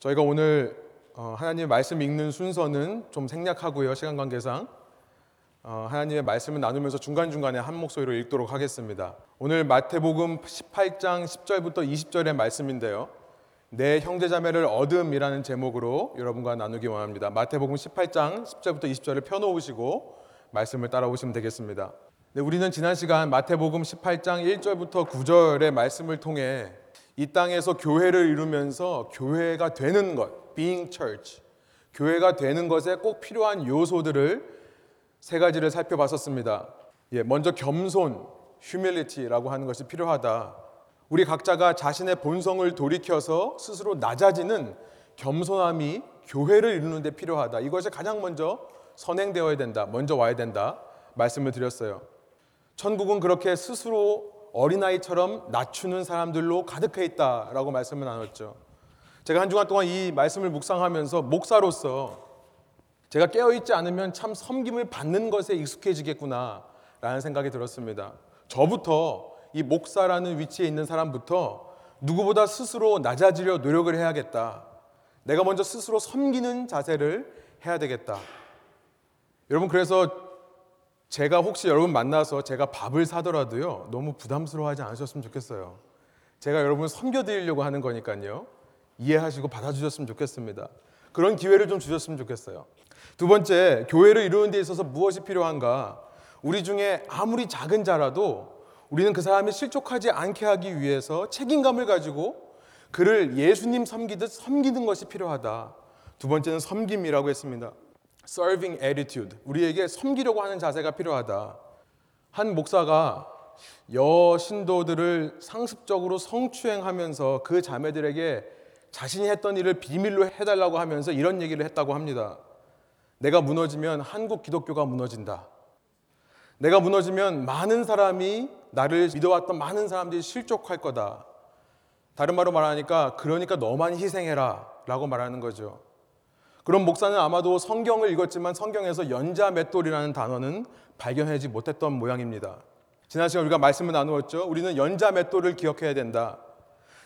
저희가 오늘 어, 하나님의 말씀 읽는 순서는 좀 생략하고요. 시간 관계상 어, 하나님의 말씀을 나누면서 중간중간에 한 목소리로 읽도록 하겠습니다. 오늘 마태복음 18장 10절부터 20절의 말씀인데요. 내 형제자매를 얻음이라는 제목으로 여러분과 나누기 원합니다. 마태복음 18장 10절부터 20절을 펴놓으시고 말씀을 따라오시면 되겠습니다. 네, 우리는 지난 시간 마태복음 18장 1절부터 9절의 말씀을 통해 이 땅에서 교회를 이루면서 교회가 되는 것, being church, 교회가 되는 것에 꼭 필요한 요소들을 세 가지를 살펴봤었습니다. 예, 먼저 겸손, humility라고 하는 것이 필요하다. 우리 각자가 자신의 본성을 돌이켜서 스스로 낮아지는 겸손함이 교회를 이루는 데 필요하다. 이것이 가장 먼저 선행되어야 된다. 먼저 와야 된다. 말씀을 드렸어요. 천국은 그렇게 스스로 어린아이처럼 낮추는 사람들로 가득해 있다라고 말씀을 나눴죠. 제가 한 주간 동안 이 말씀을 묵상하면서 목사로서 제가 깨어있지 않으면 참 섬김을 받는 것에 익숙해지겠구나라는 생각이 들었습니다. 저부터 이 목사라는 위치에 있는 사람부터 누구보다 스스로 낮아지려 노력을 해야겠다. 내가 먼저 스스로 섬기는 자세를 해야 되겠다. 여러분 그래서 제가 혹시 여러분 만나서 제가 밥을 사더라도요 너무 부담스러워하지 않으셨으면 좋겠어요. 제가 여러분을 섬겨드리려고 하는 거니까요 이해하시고 받아주셨으면 좋겠습니다. 그런 기회를 좀 주셨으면 좋겠어요. 두 번째 교회를 이루는 데 있어서 무엇이 필요한가? 우리 중에 아무리 작은 자라도 우리는 그 사람이 실족하지 않게 하기 위해서 책임감을 가지고 그를 예수님 섬기듯 섬기는 것이 필요하다. 두 번째는 섬김이라고 했습니다. Serving attitude. 우리에게 섬기려고 하는 자세가 필요하다. 한 목사가 여신도들을 상습적으로 성추행하면서 그 자매들에게 자신이 했던 일을 비밀로 해달라고 하면서 이런 얘기를 했다고 합니다. 내가 무너지면 한국 기독교가 무너진다. 내가 무너지면 많은 사람이 나를 믿어왔던 많은 사람들이 실족할 거다. 다른 말로 말하니까 그러니까 너만 희생해라 라고 말하는 거죠. 그런 목사는 아마도 성경을 읽었지만 성경에서 연자 맷돌이라는 단어는 발견하지 못했던 모양입니다. 지난 시간 우리가 말씀을 나누었죠. 우리는 연자 맷돌을 기억해야 된다.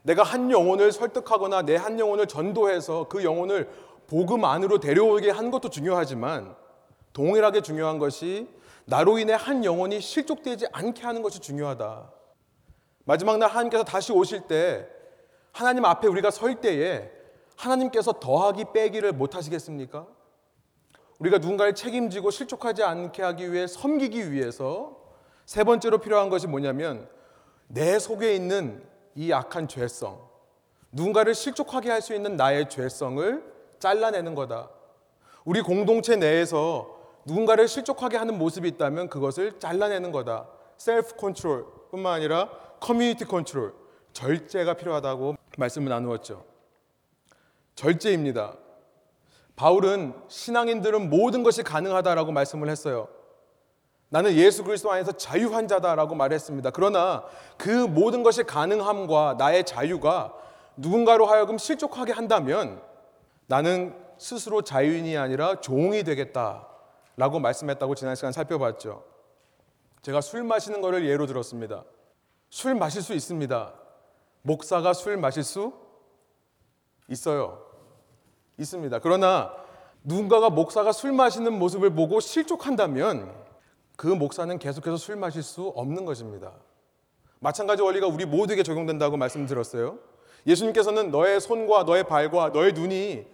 내가 한 영혼을 설득하거나 내 한 영혼을 전도해서 그 영혼을 복음 안으로 데려오게 한 것도 중요하지만 동일하게 중요한 것이 나로 인해 한 영혼이 실족되지 않게 하는 것이 중요하다. 마지막 날 하나님께서 다시 오실 때 하나님 앞에 우리가 설 때에 하나님께서 더하기 빼기를 못 하시겠습니까? 우리가 누군가를 책임지고 실족하지 않게 하기 위해 섬기기 위해서 세 번째로 필요한 것이 뭐냐면 내 속에 있는 이 악한 죄성, 누군가를 실족하게 할 수 있는 나의 죄성을 잘라내는 거다. 우리 공동체 내에서 누군가를 실족하게 하는 모습이 있다면 그것을 잘라내는 거다. self control 뿐만 아니라 community control, 절제가 필요하다고 말씀을 나누었죠. 절제입니다. 바울은 신앙인들은 모든 것이 가능하다라고 말씀을 했어요. 나는 예수 그리스도 안에서 자유한 자다라고 말했습니다. 그러나 그 모든 것이 가능함과 나의 자유가 누군가로 하여금 실족하게 한다면 나는 스스로 자유인이 아니라 종이 되겠다라고 말씀했다고 지난 시간 살펴봤죠. 제가 술 마시는 것을 예로 들었습니다. 술 마실 수 있습니다. 목사가 술 마실 수 있어요. 있습니다. 그러나 누군가가 목사가 술 마시는 모습을 보고 실족한다면 그 목사는 계속해서 술 마실 수 없는 것입니다. 마찬가지 원리가 우리 모두에게 적용된다고 말씀드렸어요. 예수님께서는 너의 손과 너의 발과 너의 눈이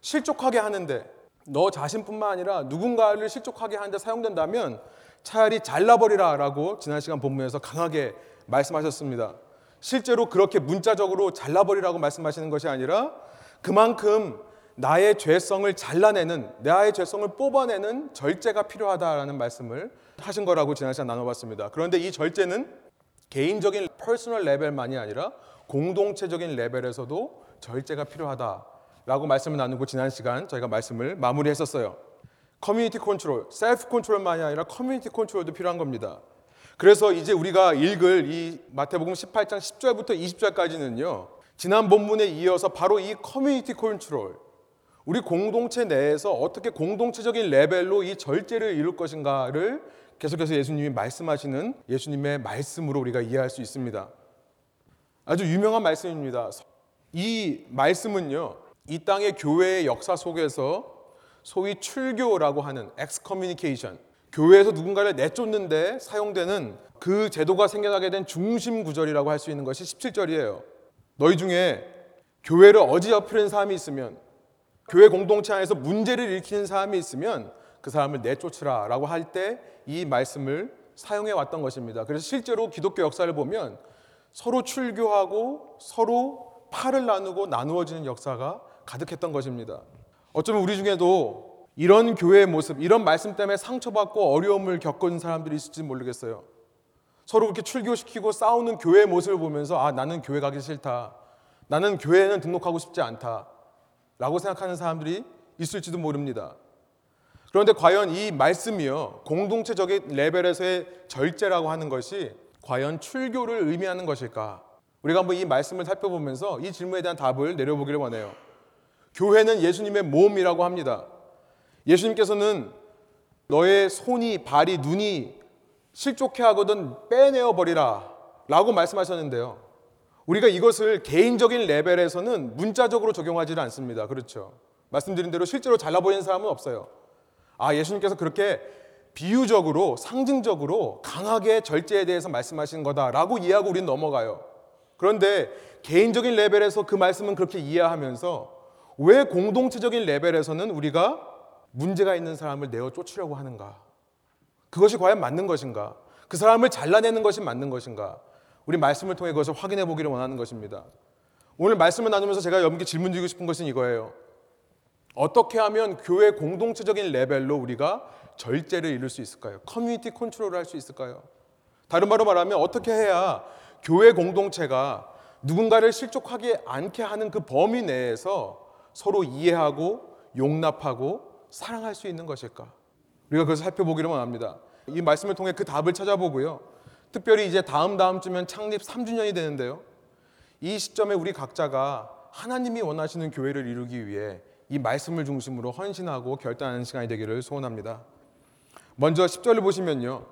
실족하게 하는데 너 자신뿐만 아니라 누군가를 실족하게 하는데 사용된다면 차라리 잘라버리라 라고 지난 시간 본문에서 강하게 말씀하셨습니다. 실제로 그렇게 문자적으로 잘라버리라고 말씀하시는 것이 아니라 그만큼 나의 죄성을 잘라내는 나의 죄성을 뽑아내는 절제가 필요하다라는 말씀을 하신 거라고 지난 시간 나눠봤습니다. 그런데 이 절제는 개인적인 personal level만이 아니라 공동체적인 레벨에서도 절제가 필요하다라고 말씀을 나누고 지난 시간 저희가 말씀을 마무리했었어요. community control, self control만이 아니라 community control도 필요한 겁니다. 그래서 이제 우리가 읽을 이 마태복음 18장 10절부터 20절까지는요. 지난 본문에 이어서 바로 이 community control, 우리 공동체 내에서 어떻게 공동체적인 레벨로 이 절제를 이룰 것인가를 계속해서 예수님이 말씀하시는 예수님의 말씀으로 우리가 이해할 수 있습니다. 아주 유명한 말씀입니다. 이 말씀은요, 이 땅의 교회의 역사 속에서 소위 출교라고 하는 엑스커뮤니케이션 교회에서 누군가를 내쫓는데 사용되는 그 제도가 생겨나게 된 중심 구절이라고 할 수 있는 것이 17절이에요. 너희 중에 교회를 어지럽히는 사람이 있으면 교회 공동체 안에서 문제를 일으키는 사람이 있으면 그 사람을 내쫓으라라고 할 때 이 말씀을 사용해 왔던 것입니다. 그래서 실제로 기독교 역사를 보면 서로 출교하고 서로 팔을 나누고 나누어지는 역사가 가득했던 것입니다. 어쩌면 우리 중에도 이런 교회의 모습, 이런 말씀 때문에 상처받고 어려움을 겪은 사람들이 있을지 모르겠어요. 서로 그렇게 출교시키고 싸우는 교회의 모습을 보면서 아, 나는 교회 가기 싫다. 나는 교회에는 등록하고 싶지 않다. 라고 생각하는 사람들이 있을지도 모릅니다. 그런데 과연 이 말씀이요, 공동체적인 레벨에서의 절제라고 하는 것이 과연 출교를 의미하는 것일까? 우리가 한번 이 말씀을 살펴보면서 이 질문에 대한 답을 내려보기를 원해요. 교회는 예수님의 몸이라고 합니다. 예수님께서는 너의 손이, 발이, 눈이 실족해 하거든 빼내어 버리라 라고 말씀하셨는데요. 우리가 이것을 개인적인 레벨에서는 문자적으로 적용하지는 않습니다. 그렇죠. 말씀드린 대로 실제로 보이는 사람은 없어요. 아, 예수님께서 그렇게 비유적으로, 상징적으로 강하게 절제에 대해서 말씀하신 거다라고 이해하고 우리는 넘어가요. 그런데 개인적인 레벨에서 그 말씀은 그렇게 이해하면서 왜 공동체적인 레벨에서는 우리가 문제가 있는 사람을 내어 쫓으려고 하는가? 그것이 과연 맞는 것인가? 그 사람을 잘라내는 것이 맞는 것인가? 우리 말씀을 통해 그것을 확인해 보기를 원하는 것입니다. 오늘 말씀을 나누면서 제가 여러분께 질문 드리고 싶은 것은 이거예요. 어떻게 하면 교회 공동체적인 레벨로 우리가 절제를 이룰 수 있을까요? community control을 할 수 있을까요? 다른 말로 말하면 어떻게 해야 교회 공동체가 누군가를 실족하지 않게 하는 그 범위 내에서 서로 이해하고 용납하고 사랑할 수 있는 것일까? 우리가 그것을 살펴보기를 원합니다. 이 말씀을 통해 그 답을 찾아보고요. 특별히 이제 다음 다음 주면 창립 3주년이 되는데요. 이 시점에 우리 각자가 하나님이 원하시는 교회를 이루기 위해 이 말씀을 중심으로 헌신하고 결단하는 시간이 되기를 소원합니다. 먼저 10절을 보시면요.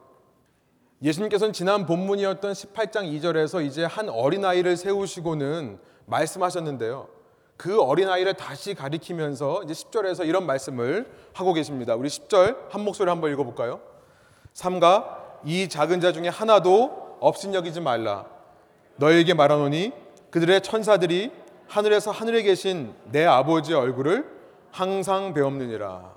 예수님께서는 지난 본문이었던 18장 2절에서 이제 한 어린아이를 세우시고는 말씀하셨는데요. 그 어린아이를 다시 가리키면서 이제 10절에서 이런 말씀을 하고 계십니다. 우리 10절 한 목소리 한번 읽어볼까요? 삼가 이 작은 자 중에 하나도 없인 여기지 말라. 너에게 말하노니 그들의 천사들이 하늘에서 하늘에 계신 내 아버지의 얼굴을 항상 배웠느니라.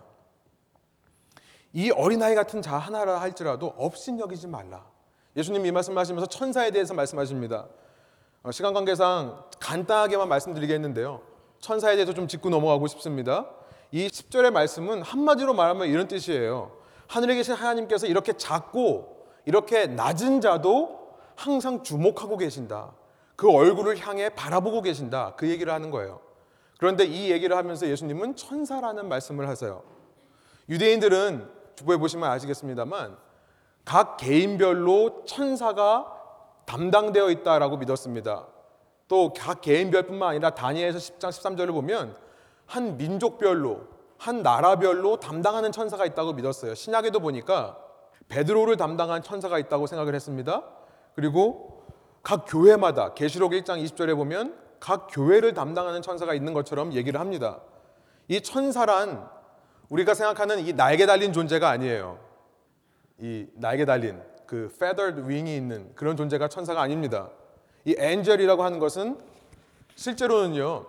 이 어린아이 같은 자 하나라 할지라도 없인 여기지 말라. 예수님 이 말씀하시면서 천사에 대해서 말씀하십니다. 어, 시간 관계상 간단하게만 말씀드리겠는데요. 천사에 대해서 좀 짚고 넘어가고 싶습니다. 이 10절의 말씀은 한마디로 말하면 이런 뜻이에요. 하늘에 계신 하나님께서 이렇게 작고 이렇게 낮은 자도 항상 주목하고 계신다. 그 얼굴을 향해 바라보고 계신다. 그 얘기를 하는 거예요. 그런데 이 얘기를 하면서 예수님은 천사라는 말씀을 하세요. 유대인들은 주보에 보시면 아시겠습니다만 각 개인별로 천사가 담당되어 있다라고 믿었습니다. 또 각 개인별뿐만 아니라 다니엘서 10장 13절을 보면 한 민족별로 한 나라별로 담당하는 천사가 있다고 믿었어요. 신약에도 보니까 베드로를 담당한 천사가 있다고 생각을 했습니다. 그리고 각 교회마다 계시록 1장 20절에 보면 각 교회를 담당하는 천사가 있는 것처럼 얘기를 합니다. 이 천사란 우리가 생각하는 이 날개 달린 존재가 아니에요. 이 날개 달린 그 feathered wing이 있는 그런 존재가 천사가 아닙니다. 이 angel이라고 하는 것은 실제로는요.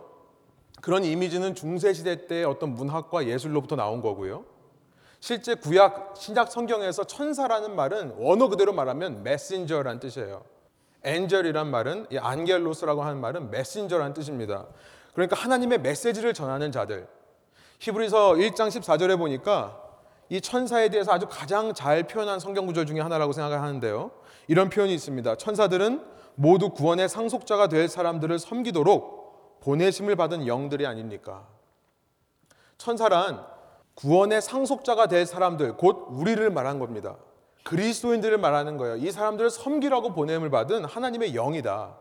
그런 이미지는 중세 시대 때 어떤 문학과 예술로부터 나온 거고요. 실제 구약 신약 성경에서 천사라는 말은 원어 그대로 말하면 메신저라는 뜻이에요. 엔젤이란 말은 이 안겔로스라고 하는 말은 메신저라는 뜻입니다. 그러니까 하나님의 메시지를 전하는 자들. 히브리서 1장 14절에 보니까 이 천사에 대해서 아주 가장 잘 표현한 성경 구절 중에 하나라고 생각을 하는데요. 이런 표현이 있습니다. 천사들은 모두 구원의 상속자가 될 사람들을 섬기도록 보내심을 받은 영들이 아닙니까? 천사란 구원의 상속자가 될 사람들, 곧 우리를 말한 겁니다. 그리스도인들을 말하는 거예요. 이 사람들을 섬기라고 보냄을 받은 하나님의 영이다.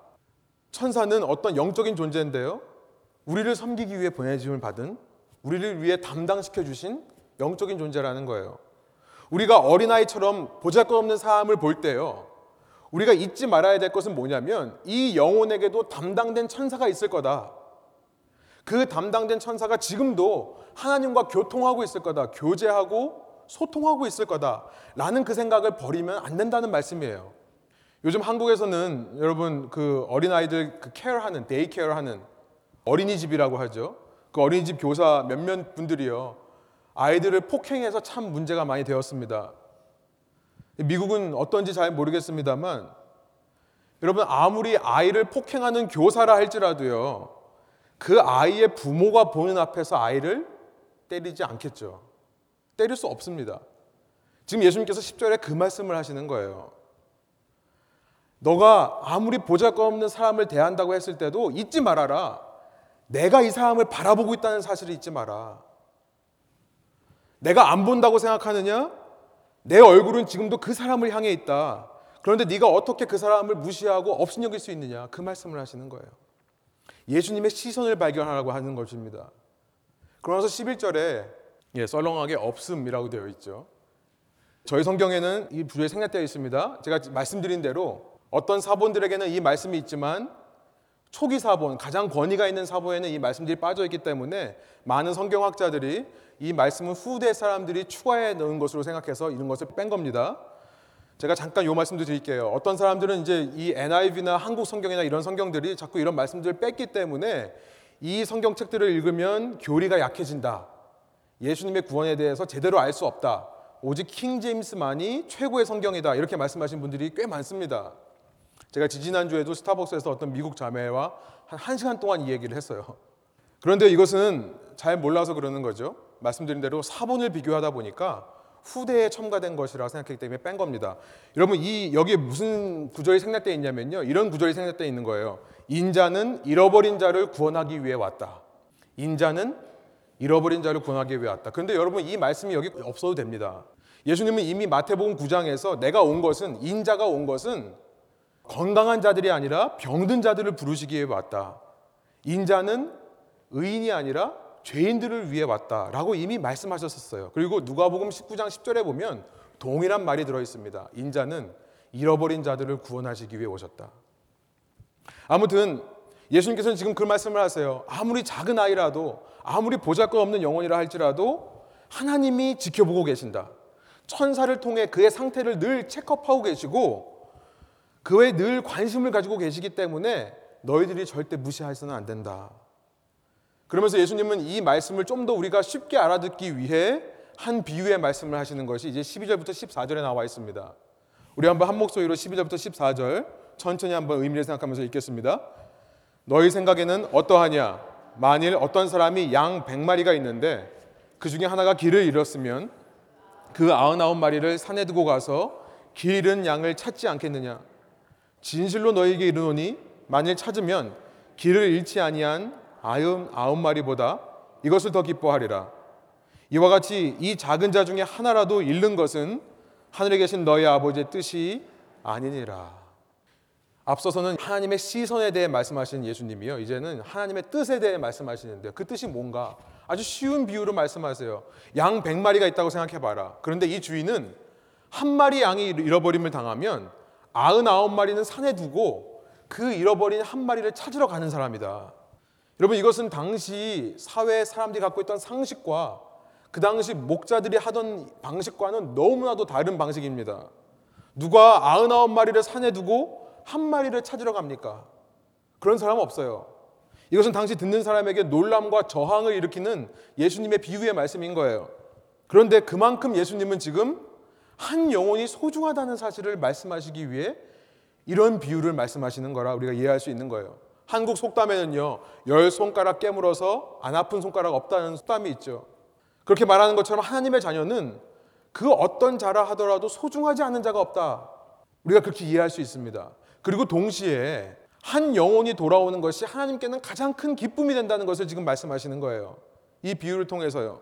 천사는 어떤 영적인 존재인데요. 우리를 섬기기 위해 보내짐을 받은 우리를 위해 담당시켜 주신 영적인 존재라는 거예요. 우리가 어린아이처럼 보잘것없는 사람을 볼 때요. 우리가 잊지 말아야 될 것은 뭐냐면 이 영혼에게도 담당된 천사가 있을 거다. 그 담당된 천사가 지금도 하나님과 교통하고 있을 거다. 교제하고 소통하고 있을 거다. 라는 그 생각을 버리면 안 된다는 말씀이에요. 요즘 한국에서는 여러분 그 어린아이들 그 care하는 day care하는 어린이집이라고 하죠. 그 어린이집 교사 몇몇 분들이요. 아이들을 폭행해서 참 문제가 많이 되었습니다. 미국은 어떤지 잘 모르겠습니다만 여러분 아무리 아이를 폭행하는 교사라 할지라도요. 그 아이의 부모가 보는 앞에서 아이를 때리지 않겠죠. 때릴 수 없습니다. 지금 예수님께서 10절에 그 말씀을 하시는 거예요. 너가 아무리 보잘것없는 사람을 대한다고 했을 때도 잊지 말아라. 내가 이 사람을 바라보고 있다는 사실을 잊지 마라. 내가 안 본다고 생각하느냐? 내 얼굴은 지금도 그 사람을 향해 있다. 그런데 네가 어떻게 그 사람을 무시하고 업신여길 수 있느냐? 그 말씀을 하시는 거예요. 예수님의 시선을 발견하라고 하는 것입니다. 그러면서 11절에 예, 썰렁하게 없음이라고 되어 있죠. 저희 성경에는 이 부조에 생략되어 있습니다. 제가 말씀드린 대로 어떤 사본들에게는 이 말씀이 있지만 초기 사본, 가장 권위가 있는 사본에는 이 말씀들이 빠져 있기 때문에 많은 성경학자들이 이 말씀은 후대 사람들이 추가해 넣은 것으로 생각해서 이런 것을 뺀 겁니다. 제가 잠깐 요 말씀도 드릴게요. 어떤 사람들은 이제 이 NIV나 한국 성경이나 이런 성경들이 자꾸 이런 말씀들을 뺐기 때문에 이 성경책들을 읽으면 교리가 약해진다. 예수님의 구원에 대해서 제대로 알 수 없다. 오직 킹 제임스만이 최고의 성경이다. 이렇게 말씀하신 분들이 꽤 많습니다. 제가 지지난주에도 스타벅스에서 어떤 미국 자매와 한 1시간 동안 이 얘기를 했어요. 그런데 이것은 잘 몰라서 그러는 거죠. 말씀드린 대로 사본을 비교하다 보니까 후대에 첨가된 것이라 생각했기 때문에 뺀 겁니다. 여러분 이 여기에 무슨 구절이 생략되어 있냐면요. 이런 구절이 생략되어 있는 거예요. 인자는 잃어버린 자를 구원하기 위해 왔다. 인자는 잃어버린 자를 구원하기 위해 왔다. 그런데 여러분 이 말씀이 여기 없어도 됩니다. 예수님은 이미 마태복음 9장에서 내가 온 것은 인자가 온 것은 건강한 자들이 아니라 병든 자들을 부르시기 위해 왔다. 인자는 의인이 아니라 죄인들을 위해 왔다라고 이미 말씀하셨었어요. 그리고 누가복음 19장 10절에 보면 동일한 말이 들어 있습니다. 인자는 잃어버린 자들을 구원하시기 위해 오셨다. 아무튼 예수님께서는 지금 그 말씀을 하세요. 아무리 작은 아이라도 아무리 보잘것없는 영혼이라 할지라도 하나님이 지켜보고 계신다. 천사를 통해 그의 상태를 늘 체크업하고 계시고 그에 늘 관심을 가지고 계시기 때문에 너희들이 절대 무시해서는 안 된다. 그러면서 예수님은 이 말씀을 좀 더 우리가 쉽게 알아듣기 위해 한 비유의 말씀을 하시는 것이 이제 12절부터 14절에 나와 있습니다. 우리 한번 한 목소리로 12절부터 14절 천천히 한번 의미를 생각하면서 읽겠습니다. 너희 생각에는 어떠하냐? 만일 어떤 사람이 양 100마리가 있는데 그 중에 하나가 길을 잃었으면 그 99마리를 산에 두고 가서 길 잃은 양을 찾지 않겠느냐? 진실로 너희에게 이르노니 만일 찾으면 길을 잃지 아니한 아흔 아홉 마리보다 이것을 더 기뻐하리라. 이와 같이 이 작은 자 중에 하나라도 잃는 것은 하늘에 계신 너희 아버지의 뜻이 아니니라. 앞서서는 하나님의 시선에 대해 말씀하신 예수님이요. 이제는 하나님의 뜻에 대해 말씀하시는데 그 뜻이 뭔가 아주 쉬운 비유로 말씀하세요. 양 100마리가 있다고 생각해 봐라. 그런데 이 주인은 한 마리 양이 잃어버림을 당하면 99마리는 산에 두고 그 잃어버린 한 마리를 찾으러 가는 사람이다. 여러분 이것은 당시 사회 사람들이 갖고 있던 상식과 그 당시 목자들이 하던 방식과는 너무나도 다른 방식입니다. 누가 99마리를 산에 두고 한 마리를 찾으러 갑니까? 그런 사람 없어요. 이것은 당시 듣는 사람에게 놀람과 저항을 일으키는 예수님의 비유의 말씀인 거예요. 그런데 그만큼 예수님은 지금 한 영혼이 소중하다는 사실을 말씀하시기 위해 이런 비유를 말씀하시는 거라 우리가 이해할 수 있는 거예요. 한국 속담에는요, 열 손가락 깨물어서 안 아픈 손가락 없다는 속담이 있죠. 그렇게 말하는 것처럼 하나님의 자녀는 그 어떤 자라 하더라도 소중하지 않은 자가 없다. 우리가 그렇게 이해할 수 있습니다. 그리고 동시에 한 영혼이 돌아오는 것이 하나님께는 가장 큰 기쁨이 된다는 것을 지금 말씀하시는 거예요. 이 비유를 통해서요.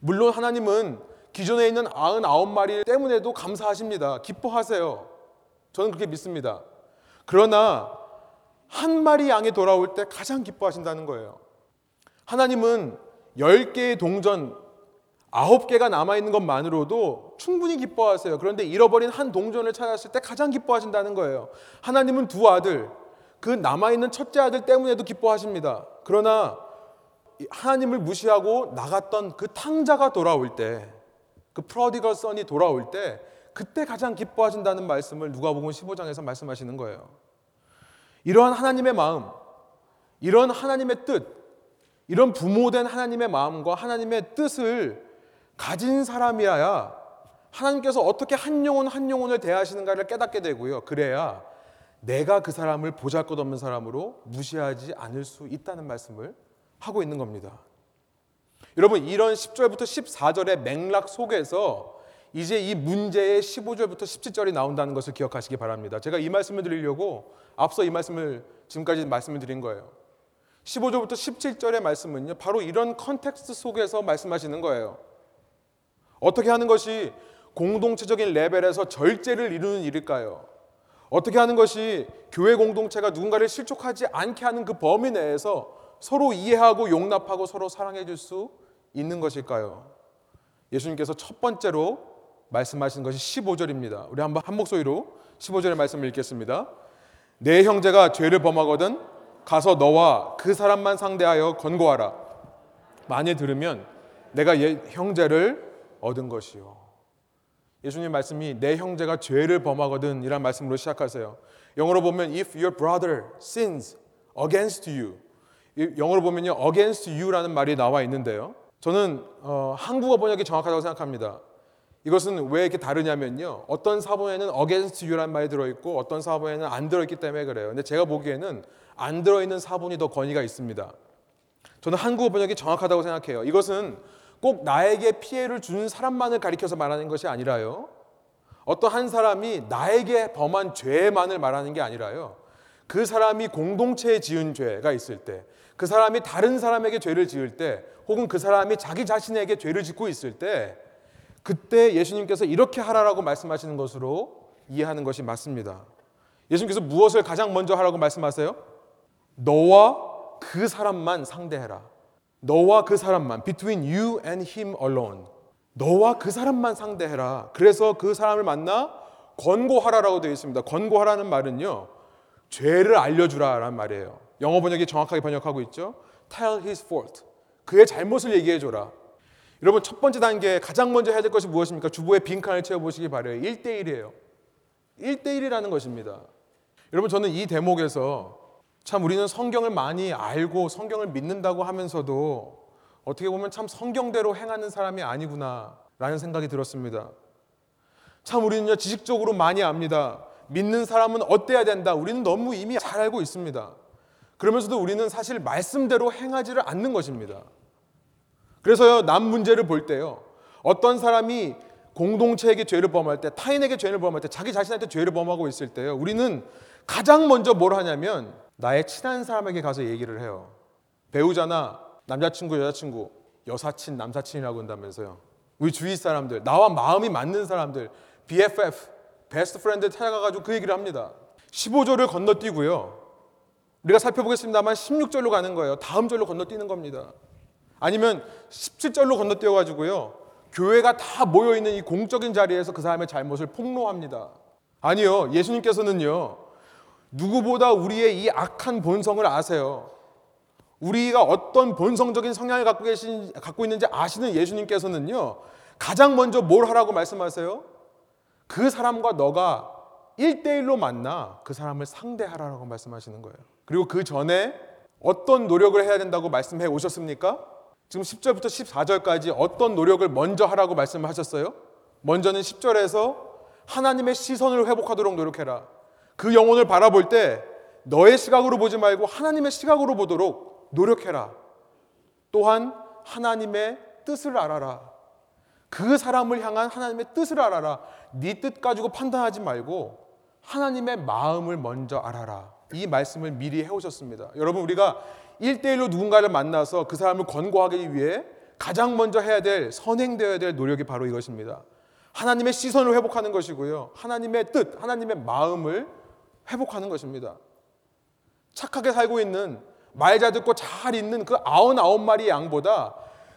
물론 하나님은 기존에 있는 99마리 때문에도 감사하십니다. 기뻐하세요. 저는 그렇게 믿습니다. 그러나 한 마리 양이 돌아올 때 가장 기뻐하신다는 거예요. 하나님은 10개의 동전, 9개가 남아있는 것만으로도 충분히 기뻐하세요. 그런데 잃어버린 한 동전을 찾았을 때 가장 기뻐하신다는 거예요. 하나님은 두 아들, 그 남아있는 첫째 아들 때문에도 기뻐하십니다. 그러나 하나님을 무시하고 나갔던 그 탕자가 돌아올 때, 그 프로디걸 선이 돌아올 때, 그때 가장 기뻐하신다는 말씀을 누가복음 15장에서 말씀하시는 거예요. 이러한 하나님의 마음, 이런 하나님의 뜻, 이런 부모된 하나님의 마음과 하나님의 뜻을 가진 사람이어야 하나님께서 어떻게 한 영혼 한 영혼을 대하시는가를 깨닫게 되고요. 그래야 내가 그 사람을 보잘것없는 사람으로 무시하지 않을 수 있다는 말씀을 하고 있는 겁니다. 여러분 이런 10절부터 14절의 맥락 속에서 이제 이 문제의 15절부터 17절이 나온다는 것을 기억하시기 바랍니다. 제가 이 말씀을 드리려고 앞서 이 말씀을 지금까지 말씀을 드린 거예요. 15절부터 17절의 말씀은요. 바로 이런 context 속에서 말씀하시는 거예요. 어떻게 하는 것이 공동체적인 레벨에서 절제를 이루는 일일까요? 어떻게 하는 것이 교회 공동체가 누군가를 실족하지 않게 하는 그 범위 내에서 서로 이해하고 용납하고 서로 사랑해 줄 수 있는 것일까요? 예수님께서 첫 번째로 말씀하신 것이 15절입니다. 우리 한번 한 목소리로 15절의 말씀을 읽겠습니다. 내 형제가 죄를 범하거든 가서 너와 그 사람만 상대하여 권고하라. 만일 들으면 내가 예, 형제를 얻은 것이요. 예수님 말씀이 내 형제가 죄를 범하거든 이란 말씀으로 시작하세요. 영어로 보면 if your brother sins against you. 영어로 보면요 against you라는 말이 나와 있는데요. 저는 어, 한국어 번역이 정확하다고 생각합니다. 이것은 왜 이렇게 다르냐면요. 어떤 사본에는 against you라는 말이 들어있고 어떤 사본에는 안 들어있기 때문에 그래요. 근데 제가 보기에는 안 들어있는 사본이 더 권위가 있습니다. 저는 한국어 번역이 정확하다고 생각해요. 이것은 꼭 나에게 피해를 주는 사람만을 가리켜서 말하는 것이 아니라요. 어떤 한 사람이 나에게 범한 죄만을 말하는 게 아니라요. 그 사람이 공동체에 지은 죄가 있을 때, 그 사람이 다른 사람에게 죄를 지을 때, 혹은 그 사람이 자기 자신에게 죄를 짓고 있을 때, 그때 예수님께서 이렇게 하라라고 말씀하시는 것으로 이해하는 것이 맞습니다. 예수님께서 무엇을 가장 먼저 하라고 말씀하세요? 너와 그 사람만 상대해라. 너와 그 사람만 between you and him alone. 너와 그 사람만 상대해라. 그래서 그 사람을 만나 권고하라라고 되어 있습니다. 권고하라는 말은요. 죄를 알려 주라라는 말이에요. 영어 번역이 정확하게 번역하고 있죠. Tell his fault. 그의 잘못을 얘기해 줘라. 여러분 첫 번째 단계 가장 먼저 해야 될 것이 무엇입니까? 주보의 빈칸을 채워 보시기 바래요. 1대1이에요. 1대1이라는 것입니다. 여러분 저는 이 대목에서 참 우리는 성경을 많이 알고 성경을 믿는다고 하면서도 어떻게 보면 참 성경대로 행하는 사람이 아니구나 라는 생각이 들었습니다. 참 우리는요 지식적으로 많이 압니다. 믿는 사람은 어때야 된다. 우리는 너무 이미 잘 알고 있습니다. 그러면서도 우리는 사실 말씀대로 행하지를 않는 것입니다. 그래서요 남 문제를 볼 때요 어떤 사람이 공동체에게 죄를 범할 때 타인에게 죄를 범할 때 자기 자신한테 죄를 범하고 있을 때요 우리는 가장 먼저 뭘 하냐면 나의 친한 사람에게 가서 얘기를 해요. 배우자나 남자친구, 여자친구, 여사친, 남사친이라고 한다면서요. 우리 주위 사람들, 나와 마음이 맞는 사람들, BFF, best friend 찾아가가지고 그 얘기를 합니다. 15절을 건너뛰고요. 우리가 살펴보겠습니다만 16절로 가는 거예요. 다음 절로 건너뛰는 겁니다. 아니면 17절로 건너뛰어 가지고요. 교회가 다 모여 있는 이 공적인 자리에서 그 사람의 잘못을 폭로합니다. 아니요. 예수님께서는요. 누구보다 우리의 이 악한 본성을 아세요. 우리가 어떤 본성적인 성향을 갖고 계신 갖고 있는지 아시는 예수님께서는요. 가장 먼저 뭘 하라고 말씀하세요? 그 사람과 너가 1대1로 만나 그 사람을 상대하라고 말씀하시는 거예요. 그리고 그 전에 어떤 노력을 해야 된다고 말씀해 오셨습니까? 지금 10절부터 14절까지 어떤 노력을 먼저 하라고 말씀하셨어요? 먼저는 10절에서 하나님의 시선을 회복하도록 노력해라. 그 영혼을 바라볼 때 너의 시각으로 보지 말고 하나님의 시각으로 보도록 노력해라. 또한 하나님의 뜻을 알아라. 그 사람을 향한 하나님의 뜻을 알아라. 네 뜻 가지고 판단하지 말고 하나님의 마음을 먼저 알아라. 이 말씀을 미리 해오셨습니다. 여러분 우리가 1대1로 누군가를 만나서 그 사람을 권고하기 위해 가장 먼저 해야 될 선행되어야 될 노력이 바로 이것입니다. 하나님의 시선을 회복하는 것이고요. 하나님의 뜻, 하나님의 마음을 회복하는 것입니다. 착하게 살고 있는 말 잘 듣고 잘 있는 그 아흔아홉 마리의 양보다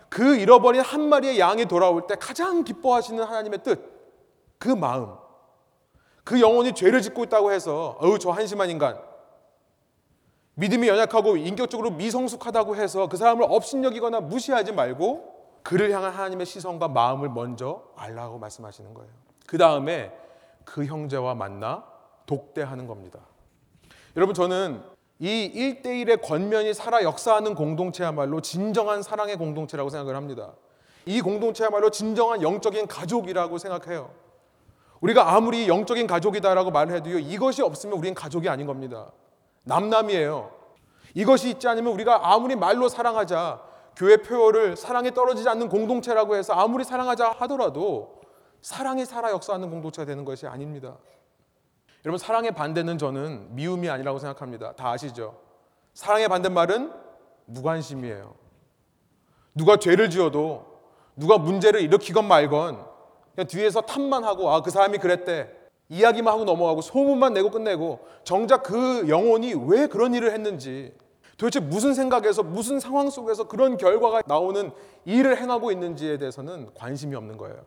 그 잃어버린 한 마리의 양이 돌아올 때 가장 기뻐하시는 하나님의 뜻, 그 마음, 그 영혼이 죄를 짓고 있다고 해서 어우 저 한심한 인간 믿음이 연약하고 인격적으로 미성숙하다고 해서 그 사람을 업신여기거나 무시하지 말고 그를 향한 하나님의 시선과 마음을 먼저 알라고 말씀하시는 거예요. 그 다음에 그 형제와 만나 독대하는 겁니다. 여러분 저는 이 1대1의 권면이 살아 역사하는 공동체야말로 진정한 사랑의 공동체라고 생각을 합니다. 이 공동체야말로 진정한 영적인 가족이라고 생각해요. 우리가 아무리 영적인 가족이다라고 말해도요, 이것이 없으면 우리는 가족이 아닌 겁니다. 남남이에요. 이것이 있지 않으면 우리가 아무리 말로 사랑하자, 교회 표어를 사랑에 떨어지지 않는 공동체라고 해서 아무리 사랑하자 하더라도 사랑이 살아 역사하는 공동체가 되는 것이 아닙니다. 여러분, 사랑의 반대는 저는 미움이 아니라고 생각합니다. 다 아시죠? 사랑의 반대말은 무관심이에요. 누가 죄를 지어도 누가 문제를 일으키건 말건 그냥 뒤에서 탐만 하고 아 그 사람이 그랬대 이야기만 하고 넘어가고 소문만 내고 끝내고 정작 그 영혼이 왜 그런 일을 했는지 도대체 무슨 생각에서 무슨 상황 속에서 그런 결과가 나오는 일을 행하고 있는지에 대해서는 관심이 없는 거예요.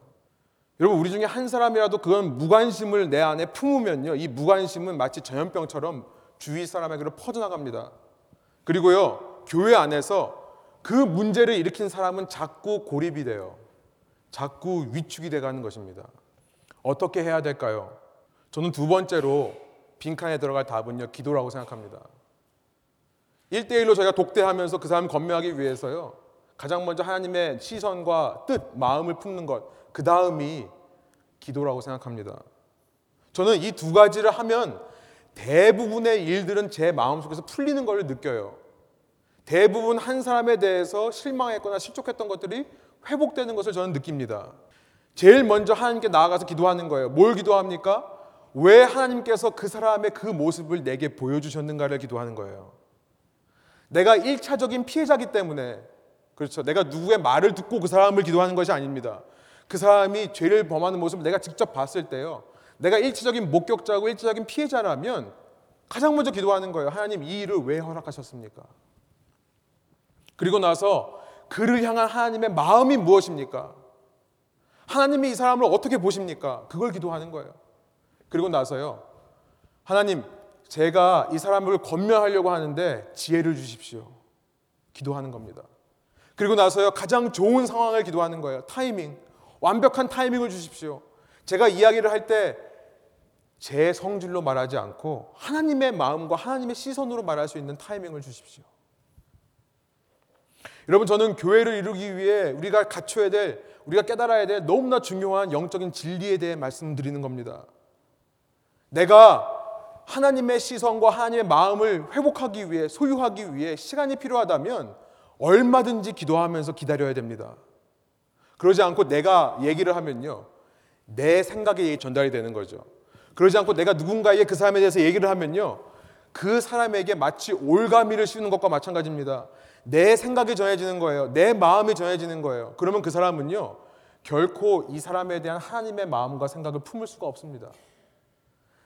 여러분 우리 중에 한 사람이라도 그런 무관심을 내 안에 품으면요 이 무관심은 마치 전염병처럼 주위 사람에게로 퍼져나갑니다. 그리고요 교회 안에서 그 문제를 일으킨 사람은 자꾸 고립이 돼요. 자꾸 위축이 돼 가는 것입니다. 어떻게 해야 될까요? 저는 두 번째로 빈칸에 들어갈 답은요 기도라고 생각합니다. 1대1로 저희가 독대하면서 그 사람 건면하기 위해서요 가장 먼저 하나님의 시선과 뜻, 마음을 품는 것, 그 다음이 기도라고 생각합니다. 저는 이 두 가지를 하면 대부분의 일들은 제 마음속에서 풀리는 걸 느껴요. 대부분 한 사람에 대해서 실망했거나 실족했던 것들이 회복되는 것을 저는 느낍니다. 제일 먼저 하나님께 나아가서 기도하는 거예요. 뭘 기도합니까? 왜 하나님께서 그 사람의 그 모습을 내게 보여주셨는가를 기도하는 거예요. 내가 1차적인 피해자기 때문에 그렇죠. 내가 누구의 말을 듣고 그 사람을 기도하는 것이 아닙니다. 그 사람이 죄를 범하는 모습을 내가 직접 봤을 때요. 내가 1차적인 목격자고 1차적인 피해자라면 가장 먼저 기도하는 거예요. 하나님 이 일을 왜 허락하셨습니까? 그리고 나서 그를 향한 하나님의 마음이 무엇입니까? 하나님이 이 사람을 어떻게 보십니까? 그걸 기도하는 거예요. 그리고 나서요. 하나님, 제가 이 사람을 건면하려고 하는데 지혜를 주십시오. 기도하는 겁니다. 그리고 나서요. 가장 좋은 상황을 기도하는 거예요. 타이밍. 완벽한 타이밍을 주십시오. 제가 이야기를 할 때 제 성질로 말하지 않고 하나님의 마음과 하나님의 시선으로 말할 수 있는 타이밍을 주십시오. 여러분 저는 교회를 이루기 위해 우리가 갖춰야 될 우리가 깨달아야 될 너무나 중요한 영적인 진리에 대해 말씀드리는 겁니다. 내가 하나님의 시선과 하나님의 마음을 회복하기 위해 소유하기 위해 시간이 필요하다면 얼마든지 기도하면서 기다려야 됩니다. 그러지 않고 내가 얘기를 하면요. 내 생각이 전달이 되는 거죠. 그러지 않고 내가 누군가에게 그 사람에 대해서 얘기를 하면요. 그 사람에게 마치 올가미를 씌우는 것과 마찬가지입니다. 내 생각이 전해지는 거예요. 내 마음이 전해지는 거예요. 그러면 그 사람은요. 결코 이 사람에 대한 하나님의 마음과 생각을 품을 수가 없습니다.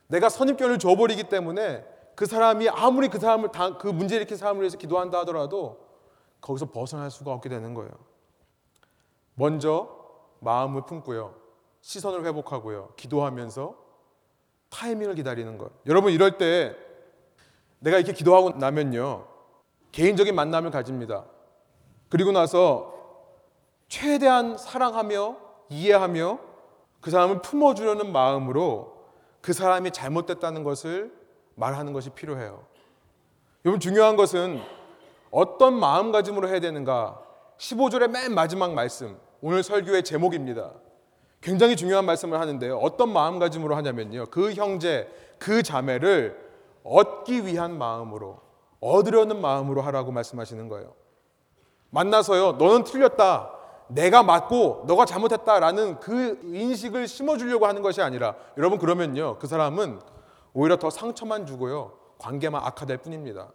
내가 선입견을 줘버리기 때문에 그 사람이 아무리 그 사람을 다, 그 문제 일으킨 사람을 위해서 기도한다 하더라도 거기서 벗어날 수가 없게 되는 거예요. 먼저 마음을 품고요. 시선을 회복하고요. 기도하면서 타이밍을 기다리는 것. 여러분 이럴 때 내가 이렇게 기도하고 나면요. 개인적인 만남을 가집니다. 그리고 나서 최대한 사랑하며 이해하며 그 사람을 품어주려는 마음으로 그 사람이 잘못됐다는 것을 말하는 것이 필요해요. 여러분 중요한 것은 어떤 마음가짐으로 해야 되는가? 15절의 맨 마지막 말씀. 오늘 설교의 제목입니다. 굉장히 중요한 말씀을 하는데요. 어떤 마음가짐으로 하냐면요. 그 형제, 그 자매를 얻기 위한 마음으로, 얻으려는 마음으로 하라고 말씀하시는 거예요. 만나서요. 너는 틀렸다. 내가 맞고 너가 잘못했다라는 그 인식을 심어주려고 하는 것이 아니라 여러분 그러면요. 그 사람은 오히려 더 상처만 주고요. 관계만 악화될 뿐입니다.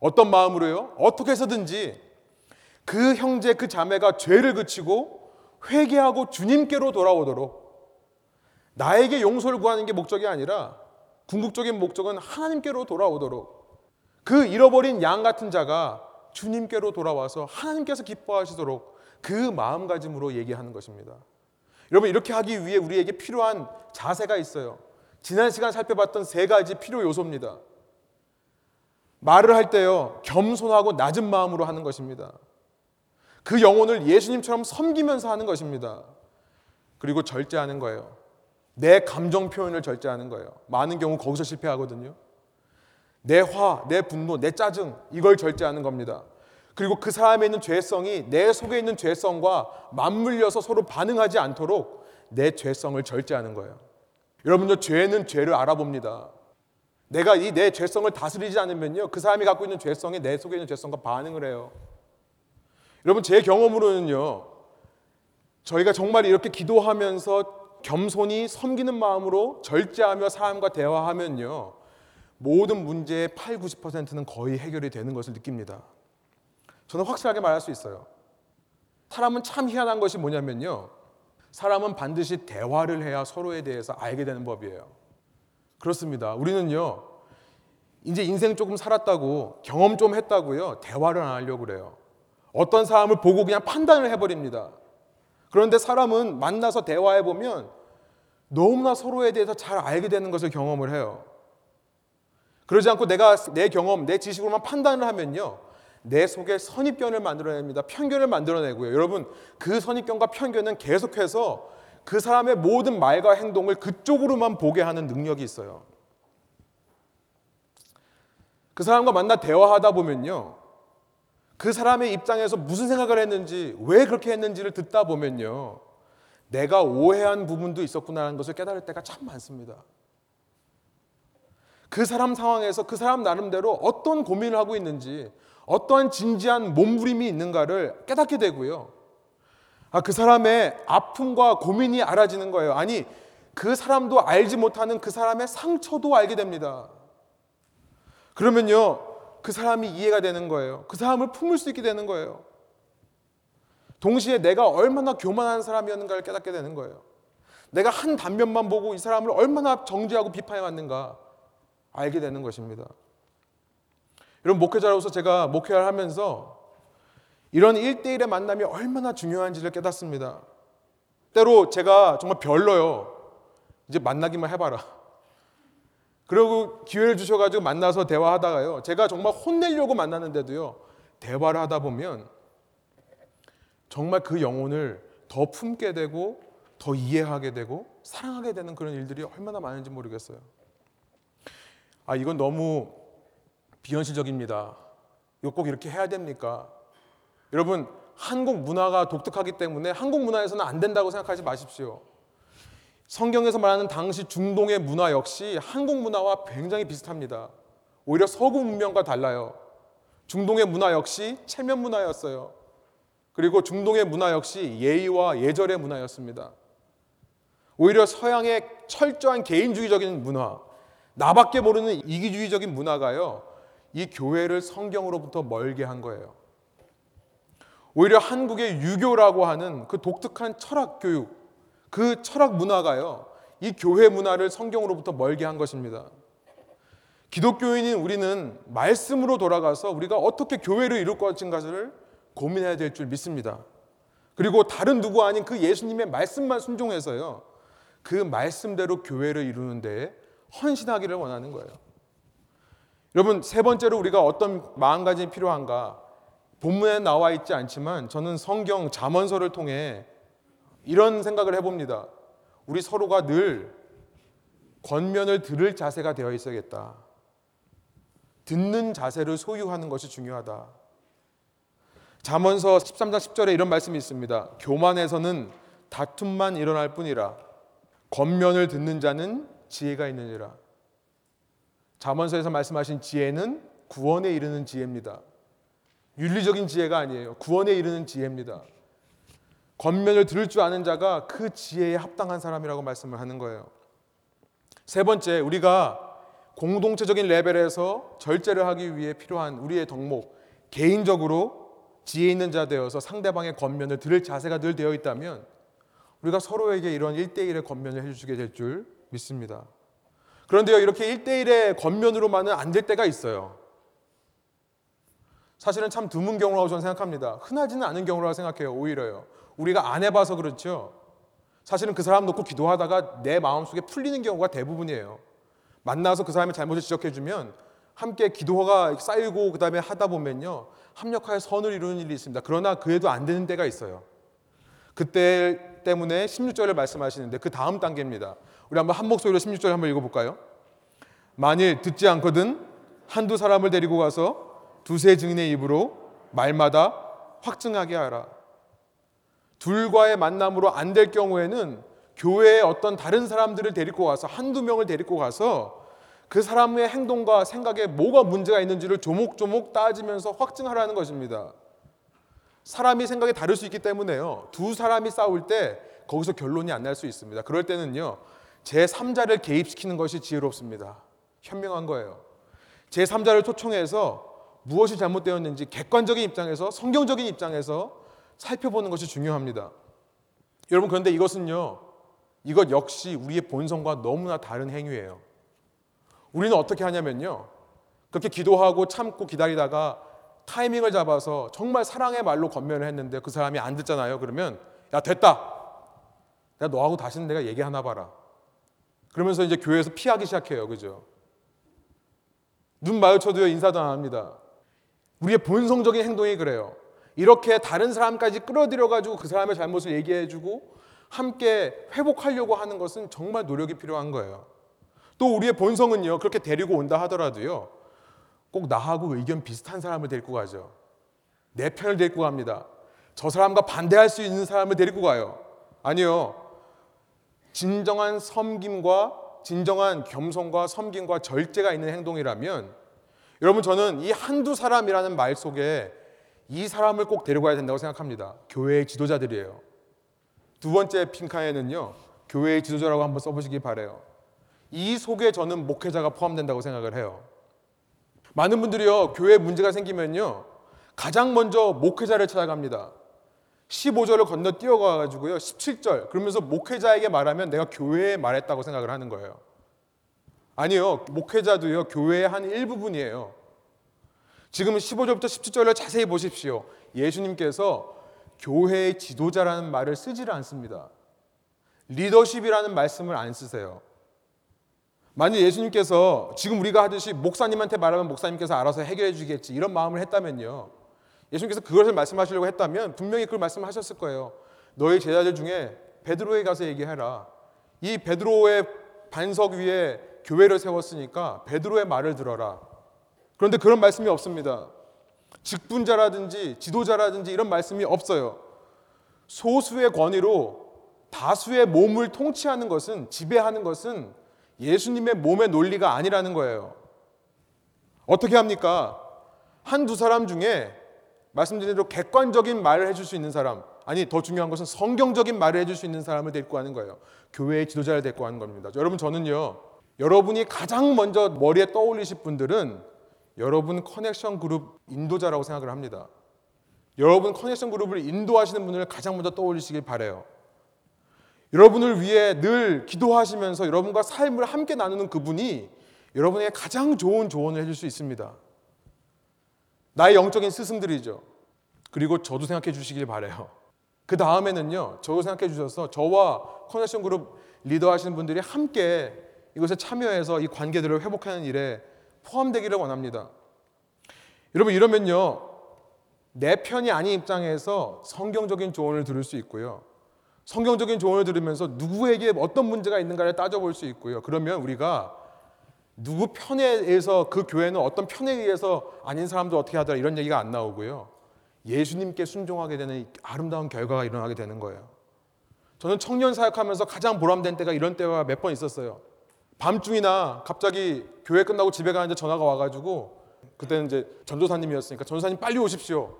어떤 마음으로요? 어떻게 해서든지 그 형제 그 자매가 죄를 그치고 회개하고 주님께로 돌아오도록 나에게 용서를 구하는 게 목적이 아니라 궁극적인 목적은 하나님께로 돌아오도록 그 잃어버린 양 같은 자가 주님께로 돌아와서 하나님께서 기뻐하시도록 그 마음가짐으로 얘기하는 것입니다. 여러분 이렇게 하기 위해 우리에게 필요한 자세가 있어요. 지난 시간 살펴봤던 세 가지 필요 요소입니다. 말을 할 때요, 겸손하고 낮은 마음으로 하는 것입니다. 그 영혼을 예수님처럼 섬기면서 하는 것입니다. 그리고 절제하는 거예요. 내 감정 표현을 절제하는 거예요. 많은 경우 거기서 실패하거든요. 내 화, 내 분노, 내 짜증, 이걸 절제하는 겁니다. 그리고 그 사람에 있는 죄성이 내 속에 있는 죄성과 맞물려서 서로 반응하지 않도록 내 죄성을 절제하는 거예요. 여러분들 죄는 죄를 알아봅니다. 내가 이 내 죄성을 다스리지 않으면요. 그 사람이 갖고 있는 죄성이 내 속에 있는 죄성과 반응을 해요. 여러분 제 경험으로는요. 저희가 정말 이렇게 기도하면서 겸손히 섬기는 마음으로 절제하며 사람과 대화하면요. 모든 문제의 8, 90%는 거의 해결이 되는 것을 느낍니다. 저는 확실하게 말할 수 있어요. 사람은 참 희한한 것이 뭐냐면요. 사람은 반드시 대화를 해야 서로에 대해서 알게 되는 법이에요. 그렇습니다. 우리는요. 이제 인생 조금 살았다고 경험 좀 했다고요. 대화를 안 하려고 그래요. 어떤 사람을 보고 그냥 판단을 해버립니다. 그런데 사람은 만나서 대화해 보면 너무나 서로에 대해서 잘 알게 되는 것을 경험을 해요. 그러지 않고 내가 내 경험, 내 지식으로만 판단을 하면요. 내 속에 선입견을 만들어냅니다. 편견을 만들어내고요. 여러분, 그 선입견과 편견은 계속해서 그 사람의 모든 말과 행동을 그쪽으로만 보게 하는 능력이 있어요. 그 사람과 만나 대화하다 보면요. 그 사람의 입장에서 무슨 생각을 했는지, 왜 그렇게 했는지를 듣다 보면요. 내가 오해한 부분도 있었구나라는 것을 깨달을 때가 참 많습니다. 그 사람 상황에서 그 사람 나름대로 어떤 고민을 하고 있는지, 어떠한 진지한 몸부림이 있는가를 깨닫게 되고요. 아, 그 사람의 아픔과 고민이 알아지는 거예요. 아니, 그 사람도 알지 못하는 그 사람의 상처도 알게 됩니다. 그러면요, 그 사람이 이해가 되는 거예요. 그 사람을 품을 수 있게 되는 거예요. 동시에 내가 얼마나 교만한 사람이었는가를 깨닫게 되는 거예요. 내가 한 단면만 보고 이 사람을 얼마나 정죄하고 비판해 왔는가 알게 되는 것입니다. 여러분 목회자로서 제가 목회를 하면서 이런 일대일의 만남이 얼마나 중요한지를 깨닫습니다. 때로 제가 정말 별로요. 이제 만나기만 해봐라. 그리고 기회를 주셔가지고 만나서 대화하다가요. 제가 정말 혼내려고 만나는데도요. 대화를 하다 보면 정말 그 영혼을 더 품게 되고 더 이해하게 되고 사랑하게 되는 그런 일들이 얼마나 많은지 모르겠어요. 아, 이건 너무 비현실적입니다. 이거 꼭 이렇게 해야 됩니까? 여러분, 한국 문화가 독특하기 때문에 한국 문화에서는 안 된다고 생각하지 마십시오. 성경에서 말하는 당시 중동의 문화 역시 한국 문화와 굉장히 비슷합니다. 오히려 서구 문명과 달라요. 중동의 문화 역시 체면 문화였어요. 그리고 중동의 문화 역시 예의와 예절의 문화였습니다. 오히려 서양의 철저한 개인주의적인 문화, 나밖에 모르는 이기주의적인 문화가요, 이 교회를 성경으로부터 멀게 한 거예요. 오히려 한국의 유교라고 하는 그 독특한 철학 교육, 그 철학 문화가요, 이 교회 문화를 성경으로부터 멀게 한 것입니다. 기독교인인 우리는 말씀으로 돌아가서 우리가 어떻게 교회를 이룰 것인가를 고민해야 될 줄 믿습니다. 그리고 다른 누구 아닌 그 예수님의 말씀만 순종해서요, 그 말씀대로 교회를 이루는 데 헌신하기를 원하는 거예요. 여러분, 세 번째로 우리가 어떤 마음가짐이 필요한가? 본문에 나와 있지 않지만 저는 성경 잠언서를 통해 이런 생각을 해봅니다. 우리 서로가 늘 권면을 들을 자세가 되어 있어야겠다. 듣는 자세를 소유하는 것이 중요하다. 잠언서 13장 10절에 이런 말씀이 있습니다. 교만에서는 다툼만 일어날 뿐이라 권면을 듣는 자는 지혜가 있느니라. 잠언서에서 말씀하신 지혜는 구원에 이르는 지혜입니다. 윤리적인 지혜가 아니에요. 구원에 이르는 지혜입니다. 권면을 들을 줄 아는 자가 그 지혜에 합당한 사람이라고 말씀을 하는 거예요. 세 번째, 우리가 공동체적인 레벨에서 절제를 하기 위해 필요한 우리의 덕목, 개인적으로 지혜 있는 자 되어서 상대방의 권면을 들을 자세가 늘 되어 있다면 우리가 서로에게 이런 1대1의 권면을 해주게 될 줄 믿습니다. 그런데요, 이렇게 1대1의 권면으로만은 안 될 때가 있어요. 사실은 참 드문 경우라고 저는 생각합니다. 흔하지는 않은 경우라고 생각해요, 오히려요. 우리가 안 해봐서 그렇죠. 사실은 그 사람 놓고 기도하다가 내 마음속에 풀리는 경우가 대부분이에요. 만나서 그 사람의 잘못을 지적해주면 함께 기도가 쌓이고 그 다음에 하다 보면요. 합력하여 선을 이루는 일이 있습니다. 그러나 그에도 안 되는 때가 있어요. 그때 때문에 16절을 말씀하시는데 그 다음 단계입니다. 우리 한번 한 목소리로 16절 한번 읽어볼까요? 만일 듣지 않거든 한두 사람을 데리고 가서 두세 증인의 입으로 말마다 확증하게 하라. 둘과의 만남으로 안 될 경우에는 교회에 어떤 다른 사람들을 데리고 와서 한두 명을 데리고 가서 그 사람의 행동과 생각에 뭐가 문제가 있는지를 조목조목 따지면서 확증하라는 것입니다. 사람이 생각이 다를 수 있기 때문에요. 두 사람이 싸울 때 거기서 결론이 안 날 수 있습니다. 그럴 때는요. 제3자를 개입시키는 것이 지혜롭습니다. 현명한 거예요. 제3자를 초청해서 무엇이 잘못되었는지 객관적인 입장에서 성경적인 입장에서 살펴보는 것이 중요합니다. 여러분 그런데 이것은요. 이것 역시 우리의 본성과 너무나 다른 행위예요. 우리는 어떻게 하냐면요. 그렇게 기도하고 참고 기다리다가 타이밍을 잡아서 정말 사랑의 말로 건면을 했는데 그 사람이 안 듣잖아요. 그러면 야 됐다. 내가 너하고 다시는 내가 얘기하나 봐라. 그러면서 이제 교회에서 피하기 시작해요. 그죠? 눈 마주쳐도요 인사도 안 합니다. 우리의 본성적인 행동이 그래요. 이렇게 다른 사람까지 끌어들여 가지고 그 사람의 잘못을 얘기해 주고 함께 회복하려고 하는 것은 정말 노력이 필요한 거예요. 또 우리의 본성은요. 그렇게 데리고 온다 하더라도요. 꼭 나하고 의견 비슷한 사람을 데리고 가죠. 내 편을 데리고 갑니다. 저 사람과 반대할 수 있는 사람을 데리고 가요. 아니요. 진정한 섬김과 진정한 겸손과 섬김과 절제가 있는 행동이라면 여러분 저는 이 한두 사람이라는 말 속에 이 사람을 꼭 데려가야 된다고 생각합니다. 교회의 지도자들이에요. 두 번째 핑카에는요. 교회의 지도자라고 한번 써보시기 바래요. 이 속에 저는 목회자가 포함된다고 생각을 해요. 많은 분들이요. 교회에 문제가 생기면요. 가장 먼저 목회자를 찾아갑니다. 15절을 건너 뛰어가가지고요. 17절. 그러면서 목회자에게 말하면 내가 교회에 말했다고 생각을 하는 거예요. 아니요. 목회자도요. 교회의 한 일부분이에요. 지금 15절부터 17절을 자세히 보십시오. 예수님께서 교회의 지도자라는 말을 쓰지를 않습니다. 리더십이라는 말씀을 안 쓰세요. 만약 예수님께서 지금 우리가 하듯이 목사님한테 말하면 목사님께서 알아서 해결해 주겠지 이런 마음을 했다면요. 예수님께서 그것을 말씀하시려고 했다면 분명히 그걸 말씀하셨을 거예요. 너희 제자들 중에 베드로에 가서 얘기해라. 이 베드로의 반석 위에 교회를 세웠으니까 베드로의 말을 들어라. 그런데 그런 말씀이 없습니다. 직분자라든지 지도자라든지 이런 말씀이 없어요. 소수의 권위로 다수의 몸을 통치하는 것은 지배하는 것은 예수님의 몸의 논리가 아니라는 거예요. 어떻게 합니까? 한두 사람 중에 말씀드린 대로 객관적인 말을 해줄 수 있는 사람, 아니 더 중요한 것은 성경적인 말을 해줄 수 있는 사람을 데리고 하는 거예요. 교회의 지도자를 데리고 하는 겁니다. 여러분 저는요, 여러분이 가장 먼저 머리에 떠올리실 분들은 여러분 커넥션 그룹 인도자라고 생각을 합니다. 여러분 커넥션 그룹을 인도하시는 분을 가장 먼저 떠올리시길 바래요. 여러분을 위해 늘 기도하시면서 여러분과 삶을 함께 나누는 그분이 여러분에게 가장 좋은 조언을 해줄 수 있습니다. 나의 영적인 스승들이죠. 그리고 저도 생각해 주시길 바래요. 그 다음에는요, 저도 생각해 주셔서 저와 커넥션 그룹 리더 하시는 분들이 함께 이것에 참여해서 이 관계들을 회복하는 일에 포함되기를 원합니다. 여러분, 이러면요, 내 편이 아닌 입장에서 성경적인 조언을 들을 수 있고요. 성경적인 조언을 들으면서 누구에게 어떤 문제가 있는가를 따져볼 수 있고요. 그러면 우리가 누구 편에 의해서 그 교회는 어떤 편에 의해서 아닌 사람도 어떻게 하더라 이런 얘기가 안 나오고요. 예수님께 순종하게 되는 아름다운 결과가 일어나게 되는 거예요. 저는 청년 사역하면서 가장 보람된 때가 이런 때가 몇 번 있었어요. 밤중이나 갑자기 교회 끝나고 집에 가는데 전화가 와가지고 그때는 이제 전도사님이었으니까 전도사님 빨리 오십시오.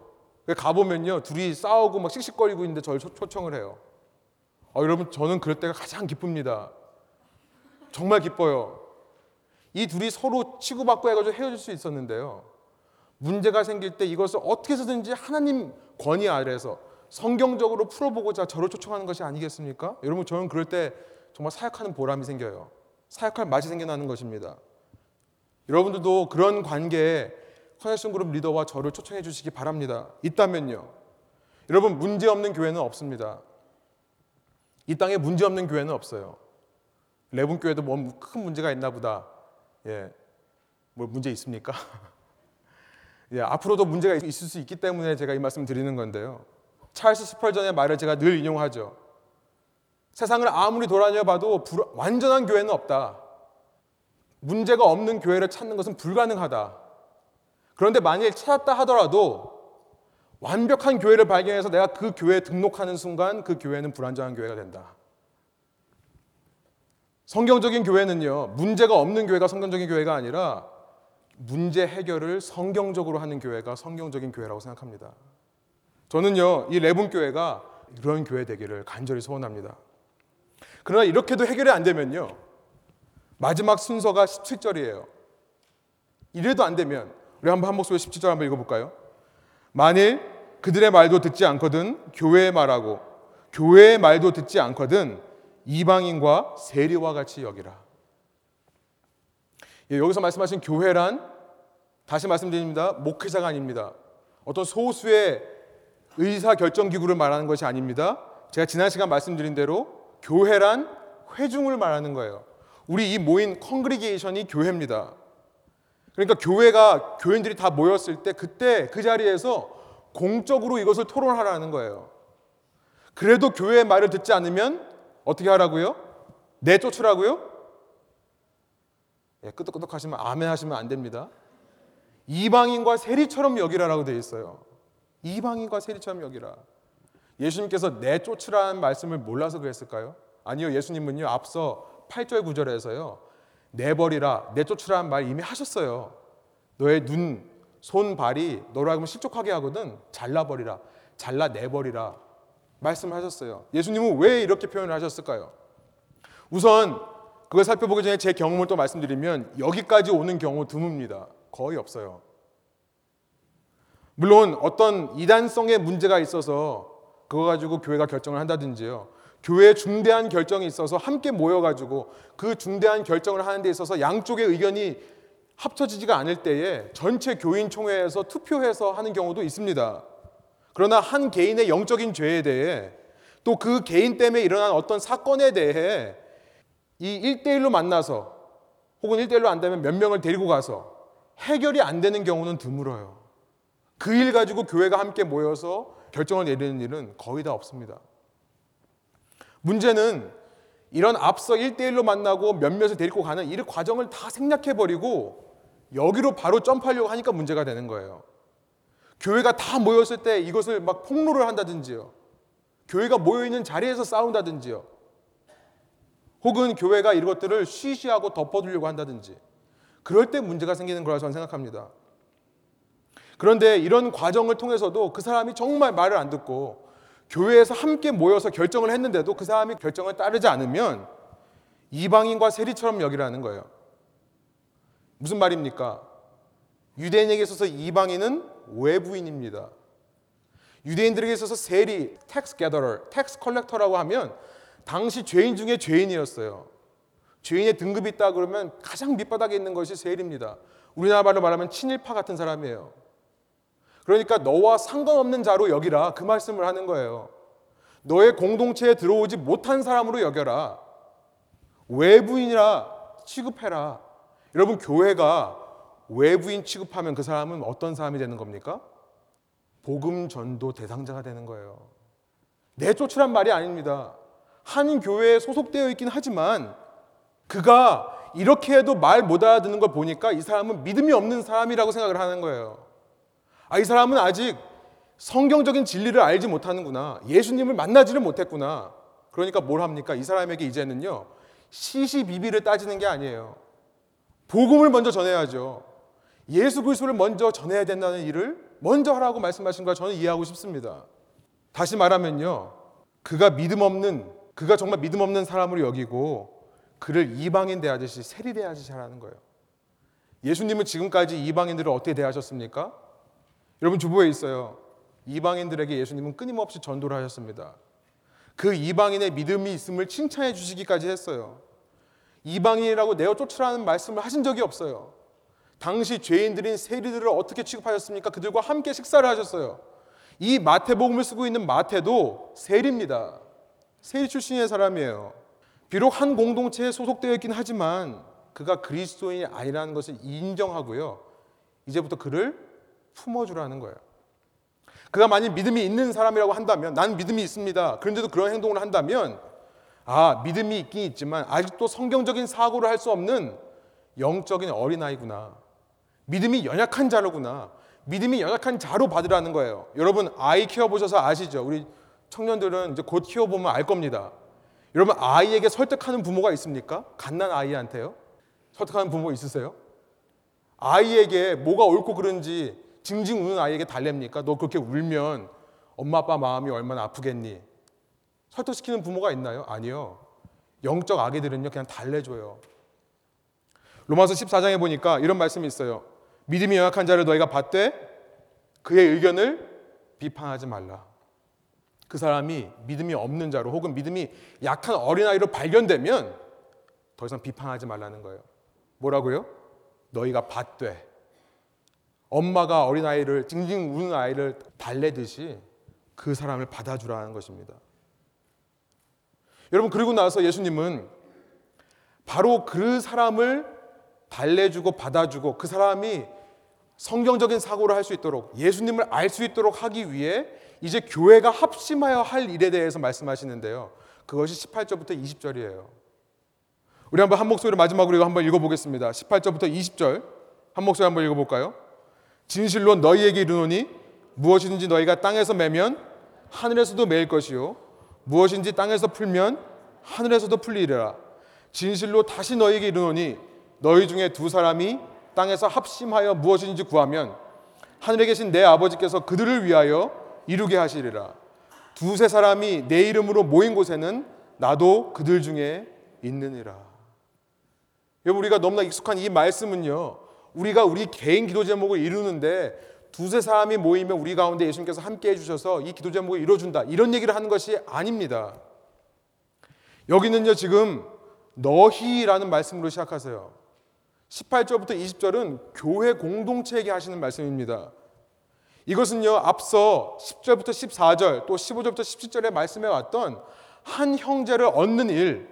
가보면요 둘이 싸우고 막 씩씩거리고 있는데 저를 초 청을 해요. 아, 여러분 저는 그럴 때가 가장 기쁩니다. 정말 기뻐요. 이 둘이 서로 치고받고 해가지고 헤어질 수 있었는데요. 문제가 생길 때 이것을 어떻게 해서든지 하나님 권위 아래서 성경적으로 풀어보고자 저를 초청하는 것이 아니겠습니까? 여러분 저는 그럴 때 정말 사역하는 보람이 생겨요. 사역할 맛이 생겨나는 것입니다. 여러분들도 그런 관계에 커넥션 그룹 리더와 저를 초청해 주시기 바랍니다. 있다면요. 여러분 문제 없는 교회는 없습니다. 이 땅에 문제 없는 교회는 없어요. 레분 교회도 뭐 큰 문제가 있나 보다. 예. 뭐 문제 있습니까? 예, 앞으로도 문제가 있을 수 있기 때문에 제가 이 말씀 드리는 건데요. 찰스 스펄전의 말을 제가 늘 인용하죠. 세상을 아무리 돌아다녀 봐도 불- 완전한 교회는 없다. 문제가 없는 교회를 찾는 것은 불가능하다. 그런데 만일 찾았다 하더라도 완벽한 교회를 발견해서 내가 그 교회에 등록하는 순간 그 교회는 불완전한 교회가 된다. 성경적인 교회는요, 문제가 없는 교회가 성경적인 교회가 아니라 문제 해결을 성경적으로 하는 교회가 성경적인 교회라고 생각합니다. 저는요, 이 레분 교회가 이런 교회 되기를 간절히 소원합니다. 그러나 이렇게도 해결이 안 되면요, 마지막 순서가 17절이에요. 이래도 안 되면 우리 한번 한 목소리 17절 한번 읽어 볼까요? 만일 그들의 말도 듣지 않거든 교회의 말하고 교회의 말도 듣지 않거든 이방인과 세리와 같이 여기라. 예, 여기서 말씀하신 교회란 다시 말씀드립니다. 목회자가 아닙니다. 어떤 소수의 의사 결정 기구를 말하는 것이 아닙니다. 제가 지난 시간 말씀드린 대로 교회란 회중을 말하는 거예요. 우리 이 모인 congregation이 교회입니다. 그러니까 교회가 교인들이 다 모였을 때 그때 그 자리에서 공적으로 이것을 토론하라는 거예요. 그래도 교회의 말을 듣지 않으면 어떻게 하라고요? 내쫓으라고요? 예, 끄덕끄덕 하시면 아멘 하시면 안 됩니다. 이방인과 세리처럼 여기라라고 되어 있어요. 이방인과 세리처럼 여기라. 예수님께서 내쫓으라는 말씀을 몰라서 그랬을까요? 아니요. 예수님은요. 앞서 8절 9절에서요. 내버리라, 내쫓으라는 말 이미 하셨어요. 너의 눈, 손, 발이 너로 하여금 실족하게 하거든 잘라버리라, 잘라 내버리라 말씀하셨어요. 예수님은 왜 이렇게 표현을 하셨을까요? 우선 그걸 살펴보기 전에 제 경험을 또 말씀드리면 여기까지 오는 경우 드뭅니다. 거의 없어요. 물론 어떤 이단성의 문제가 있어서 그거 가지고 교회가 결정을 한다든지요. 교회에 중대한 결정이 있어서 함께 모여가지고 그 중대한 결정을 하는 데 있어서 양쪽의 의견이 합쳐지지가 않을 때에 전체 교인 총회에서 투표해서 하는 경우도 있습니다. 그러나 한 개인의 영적인 죄에 대해 또 그 개인 때문에 일어난 어떤 사건에 대해 이 1대1로 만나서 혹은 1대1로 안 되면 몇 명을 데리고 가서 해결이 안 되는 경우는 드물어요. 그 일 가지고 교회가 함께 모여서 결정을 내리는 일은 거의 다 없습니다. 문제는 이런 앞서 1대1로 만나고 몇몇을 데리고 가는 이 과정을 다 생략해버리고 여기로 바로 점프하려고 하니까 문제가 되는 거예요. 교회가 다 모였을 때 이것을 막 폭로를 한다든지요. 교회가 모여있는 자리에서 싸운다든지요. 혹은 교회가 이것들을 쉬쉬하고 덮어두려고 한다든지. 그럴 때 문제가 생기는 거라 저는 생각합니다. 그런데 이런 과정을 통해서도 그 사람이 정말 말을 안 듣고 교회에서 함께 모여서 결정을 했는데도 그 사람이 결정을 따르지 않으면 이방인과 세리처럼 여기라는 거예요. 무슨 말입니까? 유대인에게 있어서 이방인은 외부인입니다. 유대인들에게 있어서 세리, tax gatherer, tax collector라고 하면 당시 죄인 중에 죄인이었어요. 죄인의 등급이 있다 그러면 가장 밑바닥에 있는 것이 세리입니다. 우리나라 말로 말하면 친일파 같은 사람이에요. 그러니까 너와 상관없는 자로 여기라 그 말씀을 하는 거예요. 너의 공동체에 들어오지 못한 사람으로 여겨라. 외부인이라 취급해라. 여러분 교회가 외부인 취급하면 그 사람은 어떤 사람이 되는 겁니까? 복음 전도 대상자가 되는 거예요. 내쫓으란 말이 아닙니다. 한 교회에 소속되어 있긴 하지만 그가 이렇게 해도 말 못 알아듣는 걸 보니까 이 사람은 믿음이 없는 사람이라고 생각을 하는 거예요. 아, 이 사람은 아직 성경적인 진리를 알지 못하는구나. 예수님을 만나지를 못했구나. 그러니까 뭘 합니까? 이 사람에게 이제는요, 시시비비를 따지는 게 아니에요. 복음을 먼저 전해야죠. 예수 그리스도를 먼저 전해야 된다는 일을 먼저 하라고 말씀하신 걸 저는 이해하고 싶습니다. 다시 말하면요. 그가 믿음 없는 그가 정말 믿음 없는 사람으로 여기고 그를 이방인 대하듯이 세리 대하듯이 하라는 거예요. 예수님은 지금까지 이방인들을 어떻게 대하셨습니까? 여러분 주보에 있어요. 이방인들에게 예수님은 끊임없이 전도를 하셨습니다. 그 이방인의 믿음이 있음을 칭찬해 주시기까지 했어요. 이방인이라고 내어 쫓으라는 말씀을 하신 적이 없어요. 당시 죄인들인 세리들을 어떻게 취급하셨습니까? 그들과 함께 식사를 하셨어요. 이 마태복음을 쓰고 있는 마태도 세리입니다. 세리 출신의 사람이에요. 비록 한 공동체에 소속되어 있긴 하지만 그가 그리스도인이 아니라는 것을 인정하고요. 이제부터 그를 품어주라는 거예요. 그가 만약 믿음이 있는 사람이라고 한다면 나는 믿음이 있습니다. 그런데도 그런 행동을 한다면 아 믿음이 있긴 있지만 아직도 성경적인 사고를 할 수 없는 영적인 어린아이구나. 믿음이 연약한 자로구나. 믿음이 연약한 자로 받으라는 거예요. 여러분 아이 키워보셔서 아시죠? 우리 청년들은 이제 곧 키워보면 알 겁니다. 여러분 아이에게 설득하는 부모가 있습니까? 갓난 아이한테요? 설득하는 부모 있으세요? 아이에게 뭐가 옳고 그른지 징징 우는 아이에게 달랩니까? 너 그렇게 울면 엄마 아빠 마음이 얼마나 아프겠니? 설득시키는 부모가 있나요? 아니요. 영적 아기들은요 그냥 달래줘요. 로마서 14장에 보니까 이런 말씀이 있어요. 믿음이 연약한 자를 너희가 받되 그의 의견을 비판하지 말라. 그 사람이 믿음이 없는 자로 혹은 믿음이 약한 어린아이로 발견되면 더 이상 비판하지 말라는 거예요. 뭐라고요? 너희가 받되 엄마가 어린아이를 징징 우는 아이를 달래듯이 그 사람을 받아주라는 것입니다. 여러분 그리고 나서 예수님은 바로 그 사람을 달래주고 받아주고 그 사람이 성경적인 사고를 할 수 있도록 예수님을 알 수 있도록 하기 위해 이제 교회가 합심하여 할 일에 대해서 말씀하시는데요. 그것이 18절부터 20절이에요. 우리 한번 한 목소리로 마지막으로 이거 한번 읽어보겠습니다. 18절부터 20절 한 목소리 한번 읽어볼까요? 진실로 너희에게 이르노니 무엇이든지 너희가 땅에서 매면 하늘에서도 매일 것이요 무엇인지 땅에서 풀면 하늘에서도 풀리리라. 진실로 다시 너희에게 이르노니 너희 중에 두 사람이 땅에서 합심하여 무엇인지 구하면 하늘에 계신 내 아버지께서 그들을 위하여 이루게 하시리라. 두세 사람이 내 이름으로 모인 곳에는 나도 그들 중에 있느니라. 여러분 우리가 너무나 익숙한 이 말씀은요. 우리가 우리 개인 기도 제목을 이루는데 두세 사람이 모이면 우리 가운데 예수님께서 함께 해주셔서 이 기도 제목을 이뤄준다. 이런 얘기를 하는 것이 아닙니다. 여기는요, 지금 너희라는 말씀으로 시작하세요. 18절부터 20절은 교회 공동체에게 하시는 말씀입니다. 이것은요, 앞서 10절부터 14절, 또 15절부터 17절에 말씀해 왔던 한 형제를 얻는 일,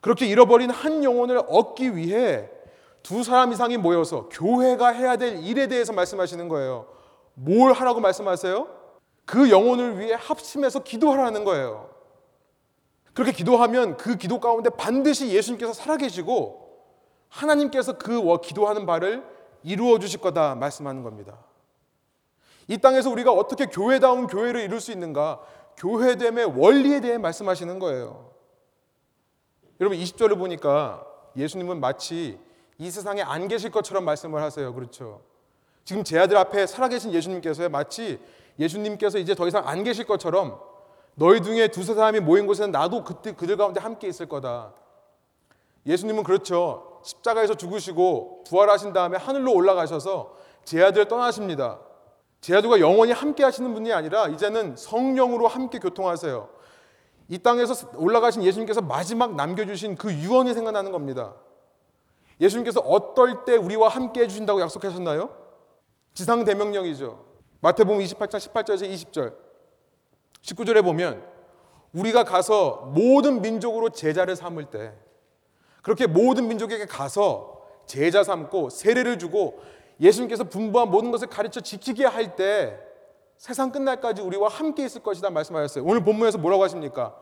그렇게 잃어버린 한 영혼을 얻기 위해 두 사람 이상이 모여서 교회가 해야 될 일에 대해서 말씀하시는 거예요. 뭘 하라고 말씀하세요? 그 영혼을 위해 합심해서 기도하라는 거예요. 그렇게 기도하면 그 기도 가운데 반드시 예수님께서 살아계시고 하나님께서 그 기도하는 바를 이루어 주실 거다 말씀하는 겁니다. 이 땅에서 우리가 어떻게 교회다운 교회를 이룰 수 있는가? 교회됨의 원리에 대해 말씀하시는 거예요. 여러분 20절을 보니까 예수님은 마치 이 세상에 안 계실 것처럼 말씀을 하세요. 그렇죠? 지금 제 아들 앞에 살아계신 예수님께서 마치 예수님께서 이제 더 이상 안 계실 것처럼 너희 중에 두세 사람이 모인 곳에는 나도 그때 그들 가운데 함께 있을 거다. 예수님은 그렇죠. 십자가에서 죽으시고 부활하신 다음에 하늘로 올라가셔서 제 아들 떠나십니다. 제 아들과 영원히 함께 하시는 분이 아니라 이제는 성령으로 함께 교통하세요. 이 땅에서 올라가신 예수님께서 마지막 남겨주신 그 유언이 생각나는 겁니다. 예수님께서 어떨 때 우리와 함께 해주신다고 약속하셨나요? 지상 대명령이죠. 마태복음 28장 18절에서 20절. 19절에 보면 우리가 가서 모든 민족으로 제자를 삼을 때 그렇게 모든 민족에게 가서 제자 삼고 세례를 주고 예수님께서 분부한 모든 것을 가르쳐 지키게 할 때 세상 끝날까지 우리와 함께 있을 것이다 말씀하셨어요. 오늘 본문에서 뭐라고 하십니까?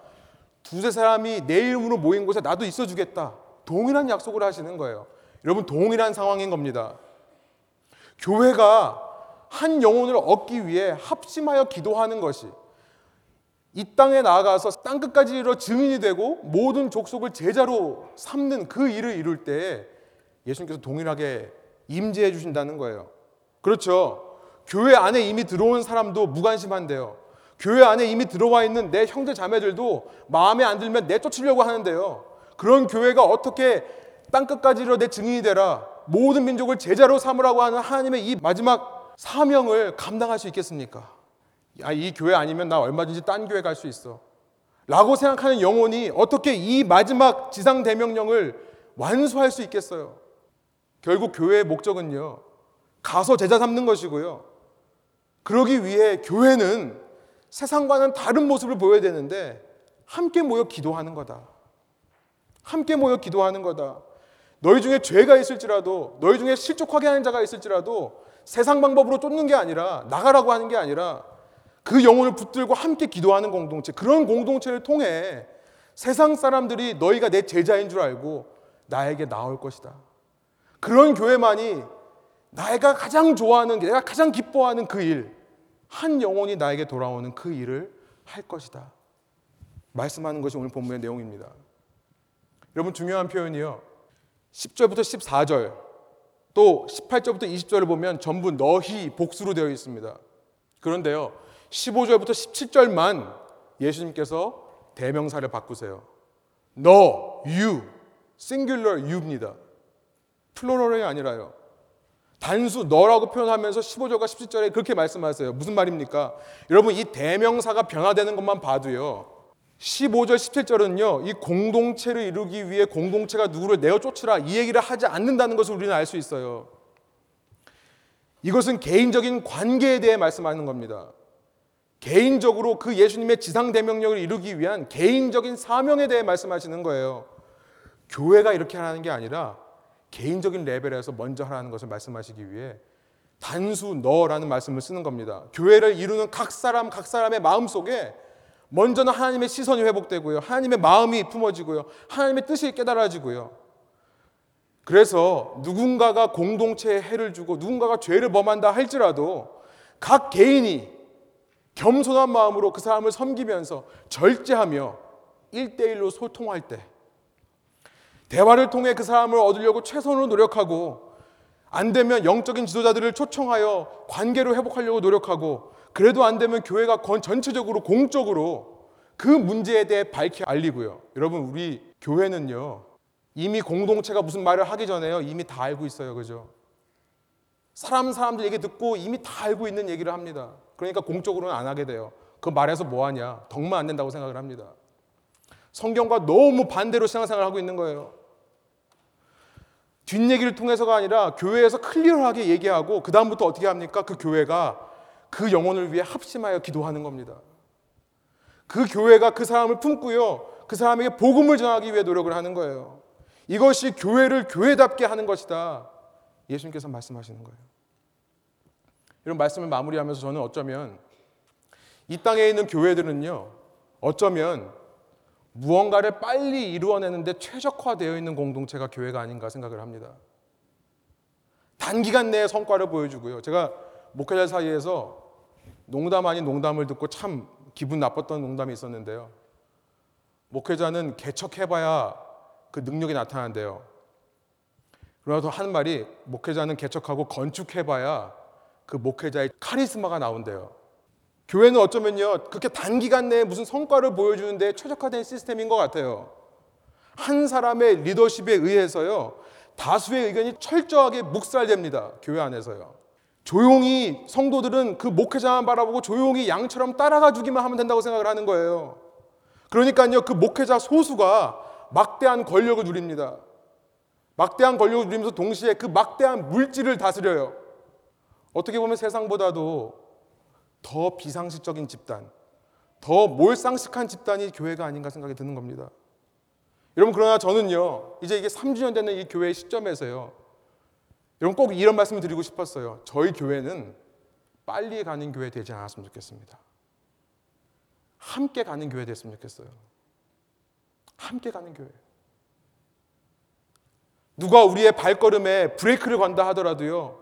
두세 사람이 내 이름으로 모인 곳에 나도 있어 주겠다. 동일한 약속을 하시는 거예요. 여러분 동일한 상황인 겁니다. 교회가 한 영혼을 얻기 위해 합심하여 기도하는 것이 이 땅에 나아가서 땅 끝까지 이르러 증인이 되고 모든 족속을 제자로 삼는 그 일을 이룰 때 예수님께서 동일하게 임재해 주신다는 거예요. 그렇죠. 교회 안에 이미 들어온 사람도 무관심한데요. 교회 안에 이미 들어와 있는 내 형제 자매들도 마음에 안 들면 내쫓으려고 하는데요. 그런 교회가 어떻게 땅 끝까지 이르러 내 증인이 되라 모든 민족을 제자로 삼으라고 하는 하나님의 이 마지막 사명을 감당할 수 있겠습니까? 야, 이 교회 아니면 나 얼마든지 딴 교회 갈 수 있어. 라고 생각하는 영혼이 어떻게 이 마지막 지상 대명령을 완수할 수 있겠어요? 결국 교회의 목적은요. 가서 제자 삼는 것이고요. 그러기 위해 교회는 세상과는 다른 모습을 보여야 되는데 함께 모여 기도하는 거다. 함께 모여 기도하는 거다. 너희 중에 죄가 있을지라도 너희 중에 실족하게 하는 자가 있을지라도 세상 방법으로 쫓는 게 아니라 나가라고 하는 게 아니라 그 영혼을 붙들고 함께 기도하는 공동체 그런 공동체를 통해 세상 사람들이 너희가 내 제자인 줄 알고 나에게 나올 것이다. 그런 교회만이 내가 가장 좋아하는 내가 가장 기뻐하는 그 일, 한 영혼이 나에게 돌아오는 그 일을 할 것이다. 말씀하는 것이 오늘 본문의 내용입니다. 여러분 중요한 표현이요. 10절부터 14절 또 18절부터 20절을 보면 전부 너희 복수로 되어 있습니다. 그런데요. 15절부터 17절만 예수님께서 대명사를 바꾸세요. 너, you, singular you입니다. 플로럴이 아니라요. 단수 너라고 표현하면서 15절과 17절에 그렇게 말씀하세요. 무슨 말입니까? 여러분 이 대명사가 변화되는 것만 봐도요. 15절 17절은요. 이 공동체를 이루기 위해 공동체가 누구를 내어 쫓으라 이 얘기를 하지 않는다는 것을 우리는 알 수 있어요. 이것은 개인적인 관계에 대해 말씀하는 겁니다. 개인적으로 그 예수님의 지상 대명령을 이루기 위한 개인적인 사명에 대해 말씀하시는 거예요. 교회가 이렇게 하는 게 아니라 개인적인 레벨에서 먼저 하라는 것을 말씀하시기 위해 단수 너라는 말씀을 쓰는 겁니다. 교회를 이루는 각 사람 각 사람의 마음 속에 먼저는 하나님의 시선이 회복되고요. 하나님의 마음이 품어지고요. 하나님의 뜻이 깨달아지고요. 그래서 누군가가 공동체에 해를 주고 누군가가 죄를 범한다 할지라도 각 개인이 겸손한 마음으로 그 사람을 섬기면서 절제하며 일대일로 소통할 때 대화를 통해 그 사람을 얻으려고 최선으로 노력하고 안 되면 영적인 지도자들을 초청하여 관계를 회복하려고 노력하고 그래도 안 되면 교회가 전체적으로 공적으로 그 문제에 대해 밝히 알리고요. 여러분 우리 교회는요. 이미 공동체가 무슨 말을 하기 전에요. 이미 다 알고 있어요. 그죠? 사람 사람들 얘기 듣고 이미 다 알고 있는 얘기를 합니다. 그러니까 공적으로는 안 하게 돼요. 그 말해서 뭐 하냐? 덕만 안 된다고 생각을 합니다. 성경과 너무 반대로 신앙생활을 하고 있는 거예요. 뒷얘기를 통해서가 아니라 교회에서 클리어하게 얘기하고 그 다음부터 어떻게 합니까? 그 교회가 그 영혼을 위해 합심하여 기도하는 겁니다. 그 교회가 그 사람을 품고요. 그 사람에게 복음을 전하기 위해 노력을 하는 거예요. 이것이 교회를 교회답게 하는 것이다. 예수님께서 말씀하시는 거예요. 이런 말씀을 마무리하면서 저는 어쩌면 이 땅에 있는 교회들은요. 어쩌면 무언가를 빨리 이루어내는데 최적화되어 있는 공동체가 교회가 아닌가 생각을 합니다. 단기간 내에 성과를 보여주고요. 제가 목회자 사이에서 농담 아닌 농담을 듣고 참 기분 나빴던 농담이 있었는데요. 목회자는 개척해봐야 그 능력이 나타난대요. 그러면서 하는 말이 목회자는 개척하고 건축해봐야 그 목회자의 카리스마가 나온대요. 교회는 어쩌면요, 그렇게 단기간 내에 무슨 성과를 보여주는데 최적화된 시스템인 것 같아요. 한 사람의 리더십에 의해서요, 다수의 의견이 철저하게 묵살됩니다. 교회 안에서요. 조용히 성도들은 그 목회자만 바라보고 조용히 양처럼 따라가 주기만 하면 된다고 생각을 하는 거예요. 그러니까요, 그 목회자 소수가 막대한 권력을 누립니다. 막대한 권력을 누리면서 동시에 그 막대한 물질을 다스려요. 어떻게 보면 세상보다도 더 비상식적인 집단, 더 몰상식한 집단이 교회가 아닌가 생각이 드는 겁니다. 여러분 그러나 저는요 이제 이게 3주년 되는 이 교회 시점에서요 여러분 꼭 이런 말씀을 드리고 싶었어요. 저희 교회는 빨리 가는 교회 되지 않았으면 좋겠습니다. 함께 가는 교회 됐으면 좋겠어요. 함께 가는 교회. 누가 우리의 발걸음에 브레이크를 건다 하더라도요.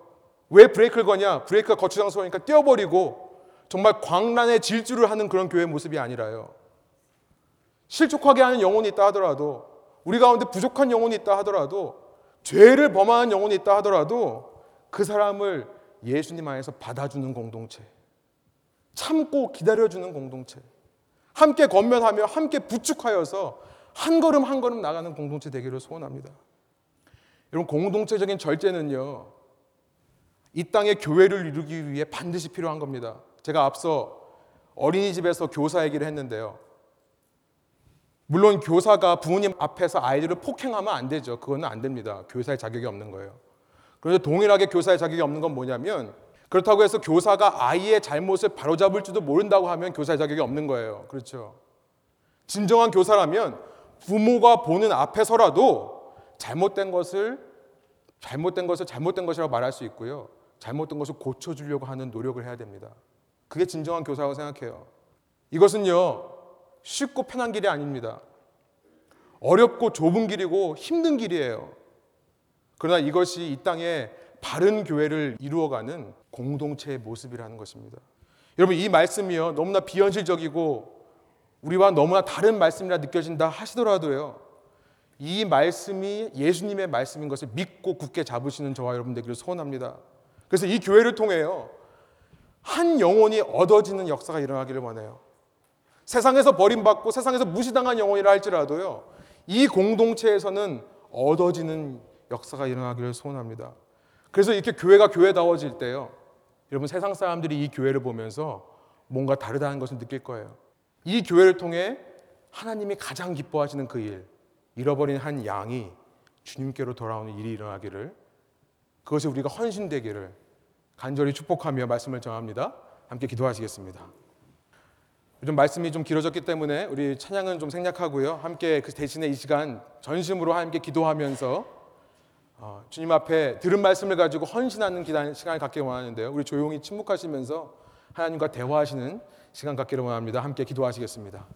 왜 브레이크를 거냐? 브레이크가 거추장스러우니까 떼어버리고 정말 광란의 질주를 하는 그런 교회 모습이 아니라요. 실족하게 하는 영혼이 있다 하더라도 우리 가운데 부족한 영혼이 있다 하더라도 죄를 범하는 영혼이 있다 하더라도 그 사람을 예수님 안에서 받아주는 공동체. 참고 기다려주는 공동체. 함께 건면하며 함께 부축하여서 한 걸음 한 걸음 나가는 공동체 되기를 소원합니다. 여러분 공동체적인 절제는요. 이 땅의 교회를 이루기 위해 반드시 필요한 겁니다. 제가 앞서 어린이집에서 교사 얘기를 했는데요. 물론 교사가 부모님 앞에서 아이들을 폭행하면 안 되죠. 그거는 안 됩니다. 교사의 자격이 없는 거예요. 그런데 동일하게 교사의 자격이 없는 건 뭐냐면 그렇다고 해서 교사가 아이의 잘못을 바로잡을 지도 모른다고 하면 교사의 자격이 없는 거예요. 그렇죠. 진정한 교사라면 부모가 보는 앞에서라도 잘못된 것을 잘못된 것을 잘못된 것이라고 말할 수 있고요. 잘못된 것을 고쳐주려고 하는 노력을 해야 됩니다. 그게 진정한 교사라고 생각해요. 이것은요, 쉽고 편한 길이 아닙니다. 어렵고 좁은 길이고 힘든 길이에요. 그러나 이것이 이 땅에 바른 교회를 이루어가는 공동체의 모습이라는 것입니다. 여러분, 이 말씀이요, 너무나 비현실적이고 우리와 너무나 다른 말씀이라 느껴진다 하시더라도요, 이 말씀이 예수님의 말씀인 것을 믿고 굳게 잡으시는 저와 여러분 되기를 소원합니다. 그래서 이 교회를 통해요, 한 영혼이 얻어지는 역사가 일어나기를 원해요. 세상에서 버림받고 세상에서 무시당한 영혼이라 할지라도요, 이 공동체에서는 얻어지는 역사가 일어나기를 소원합니다. 그래서 이렇게 교회가 교회다워질 때요, 여러분 세상 사람들이 이 교회를 보면서 뭔가 다르다는 것을 느낄 거예요. 이 교회를 통해 하나님이 가장 기뻐하시는 그 일, 잃어버린 한 양이 주님께로 돌아오는 일이 일어나기를 그것이 우리가 헌신되기를 간절히 축복하며 말씀을 정합니다. 함께 기도하시겠습니다. 요즘 말씀이 좀 길어졌기 때문에 우리 찬양은 좀 생략하고요. 함께 그 대신에 이 시간 전심으로 함께 기도하면서 어, 주님 앞에 들은 말씀을 가지고 헌신하는 기단 시간을 갖기를 원하는데요. 우리 조용히 침묵하시면서 하나님과 대화하시는 시간 갖기를 원합니다. 함께 기도하시겠습니다.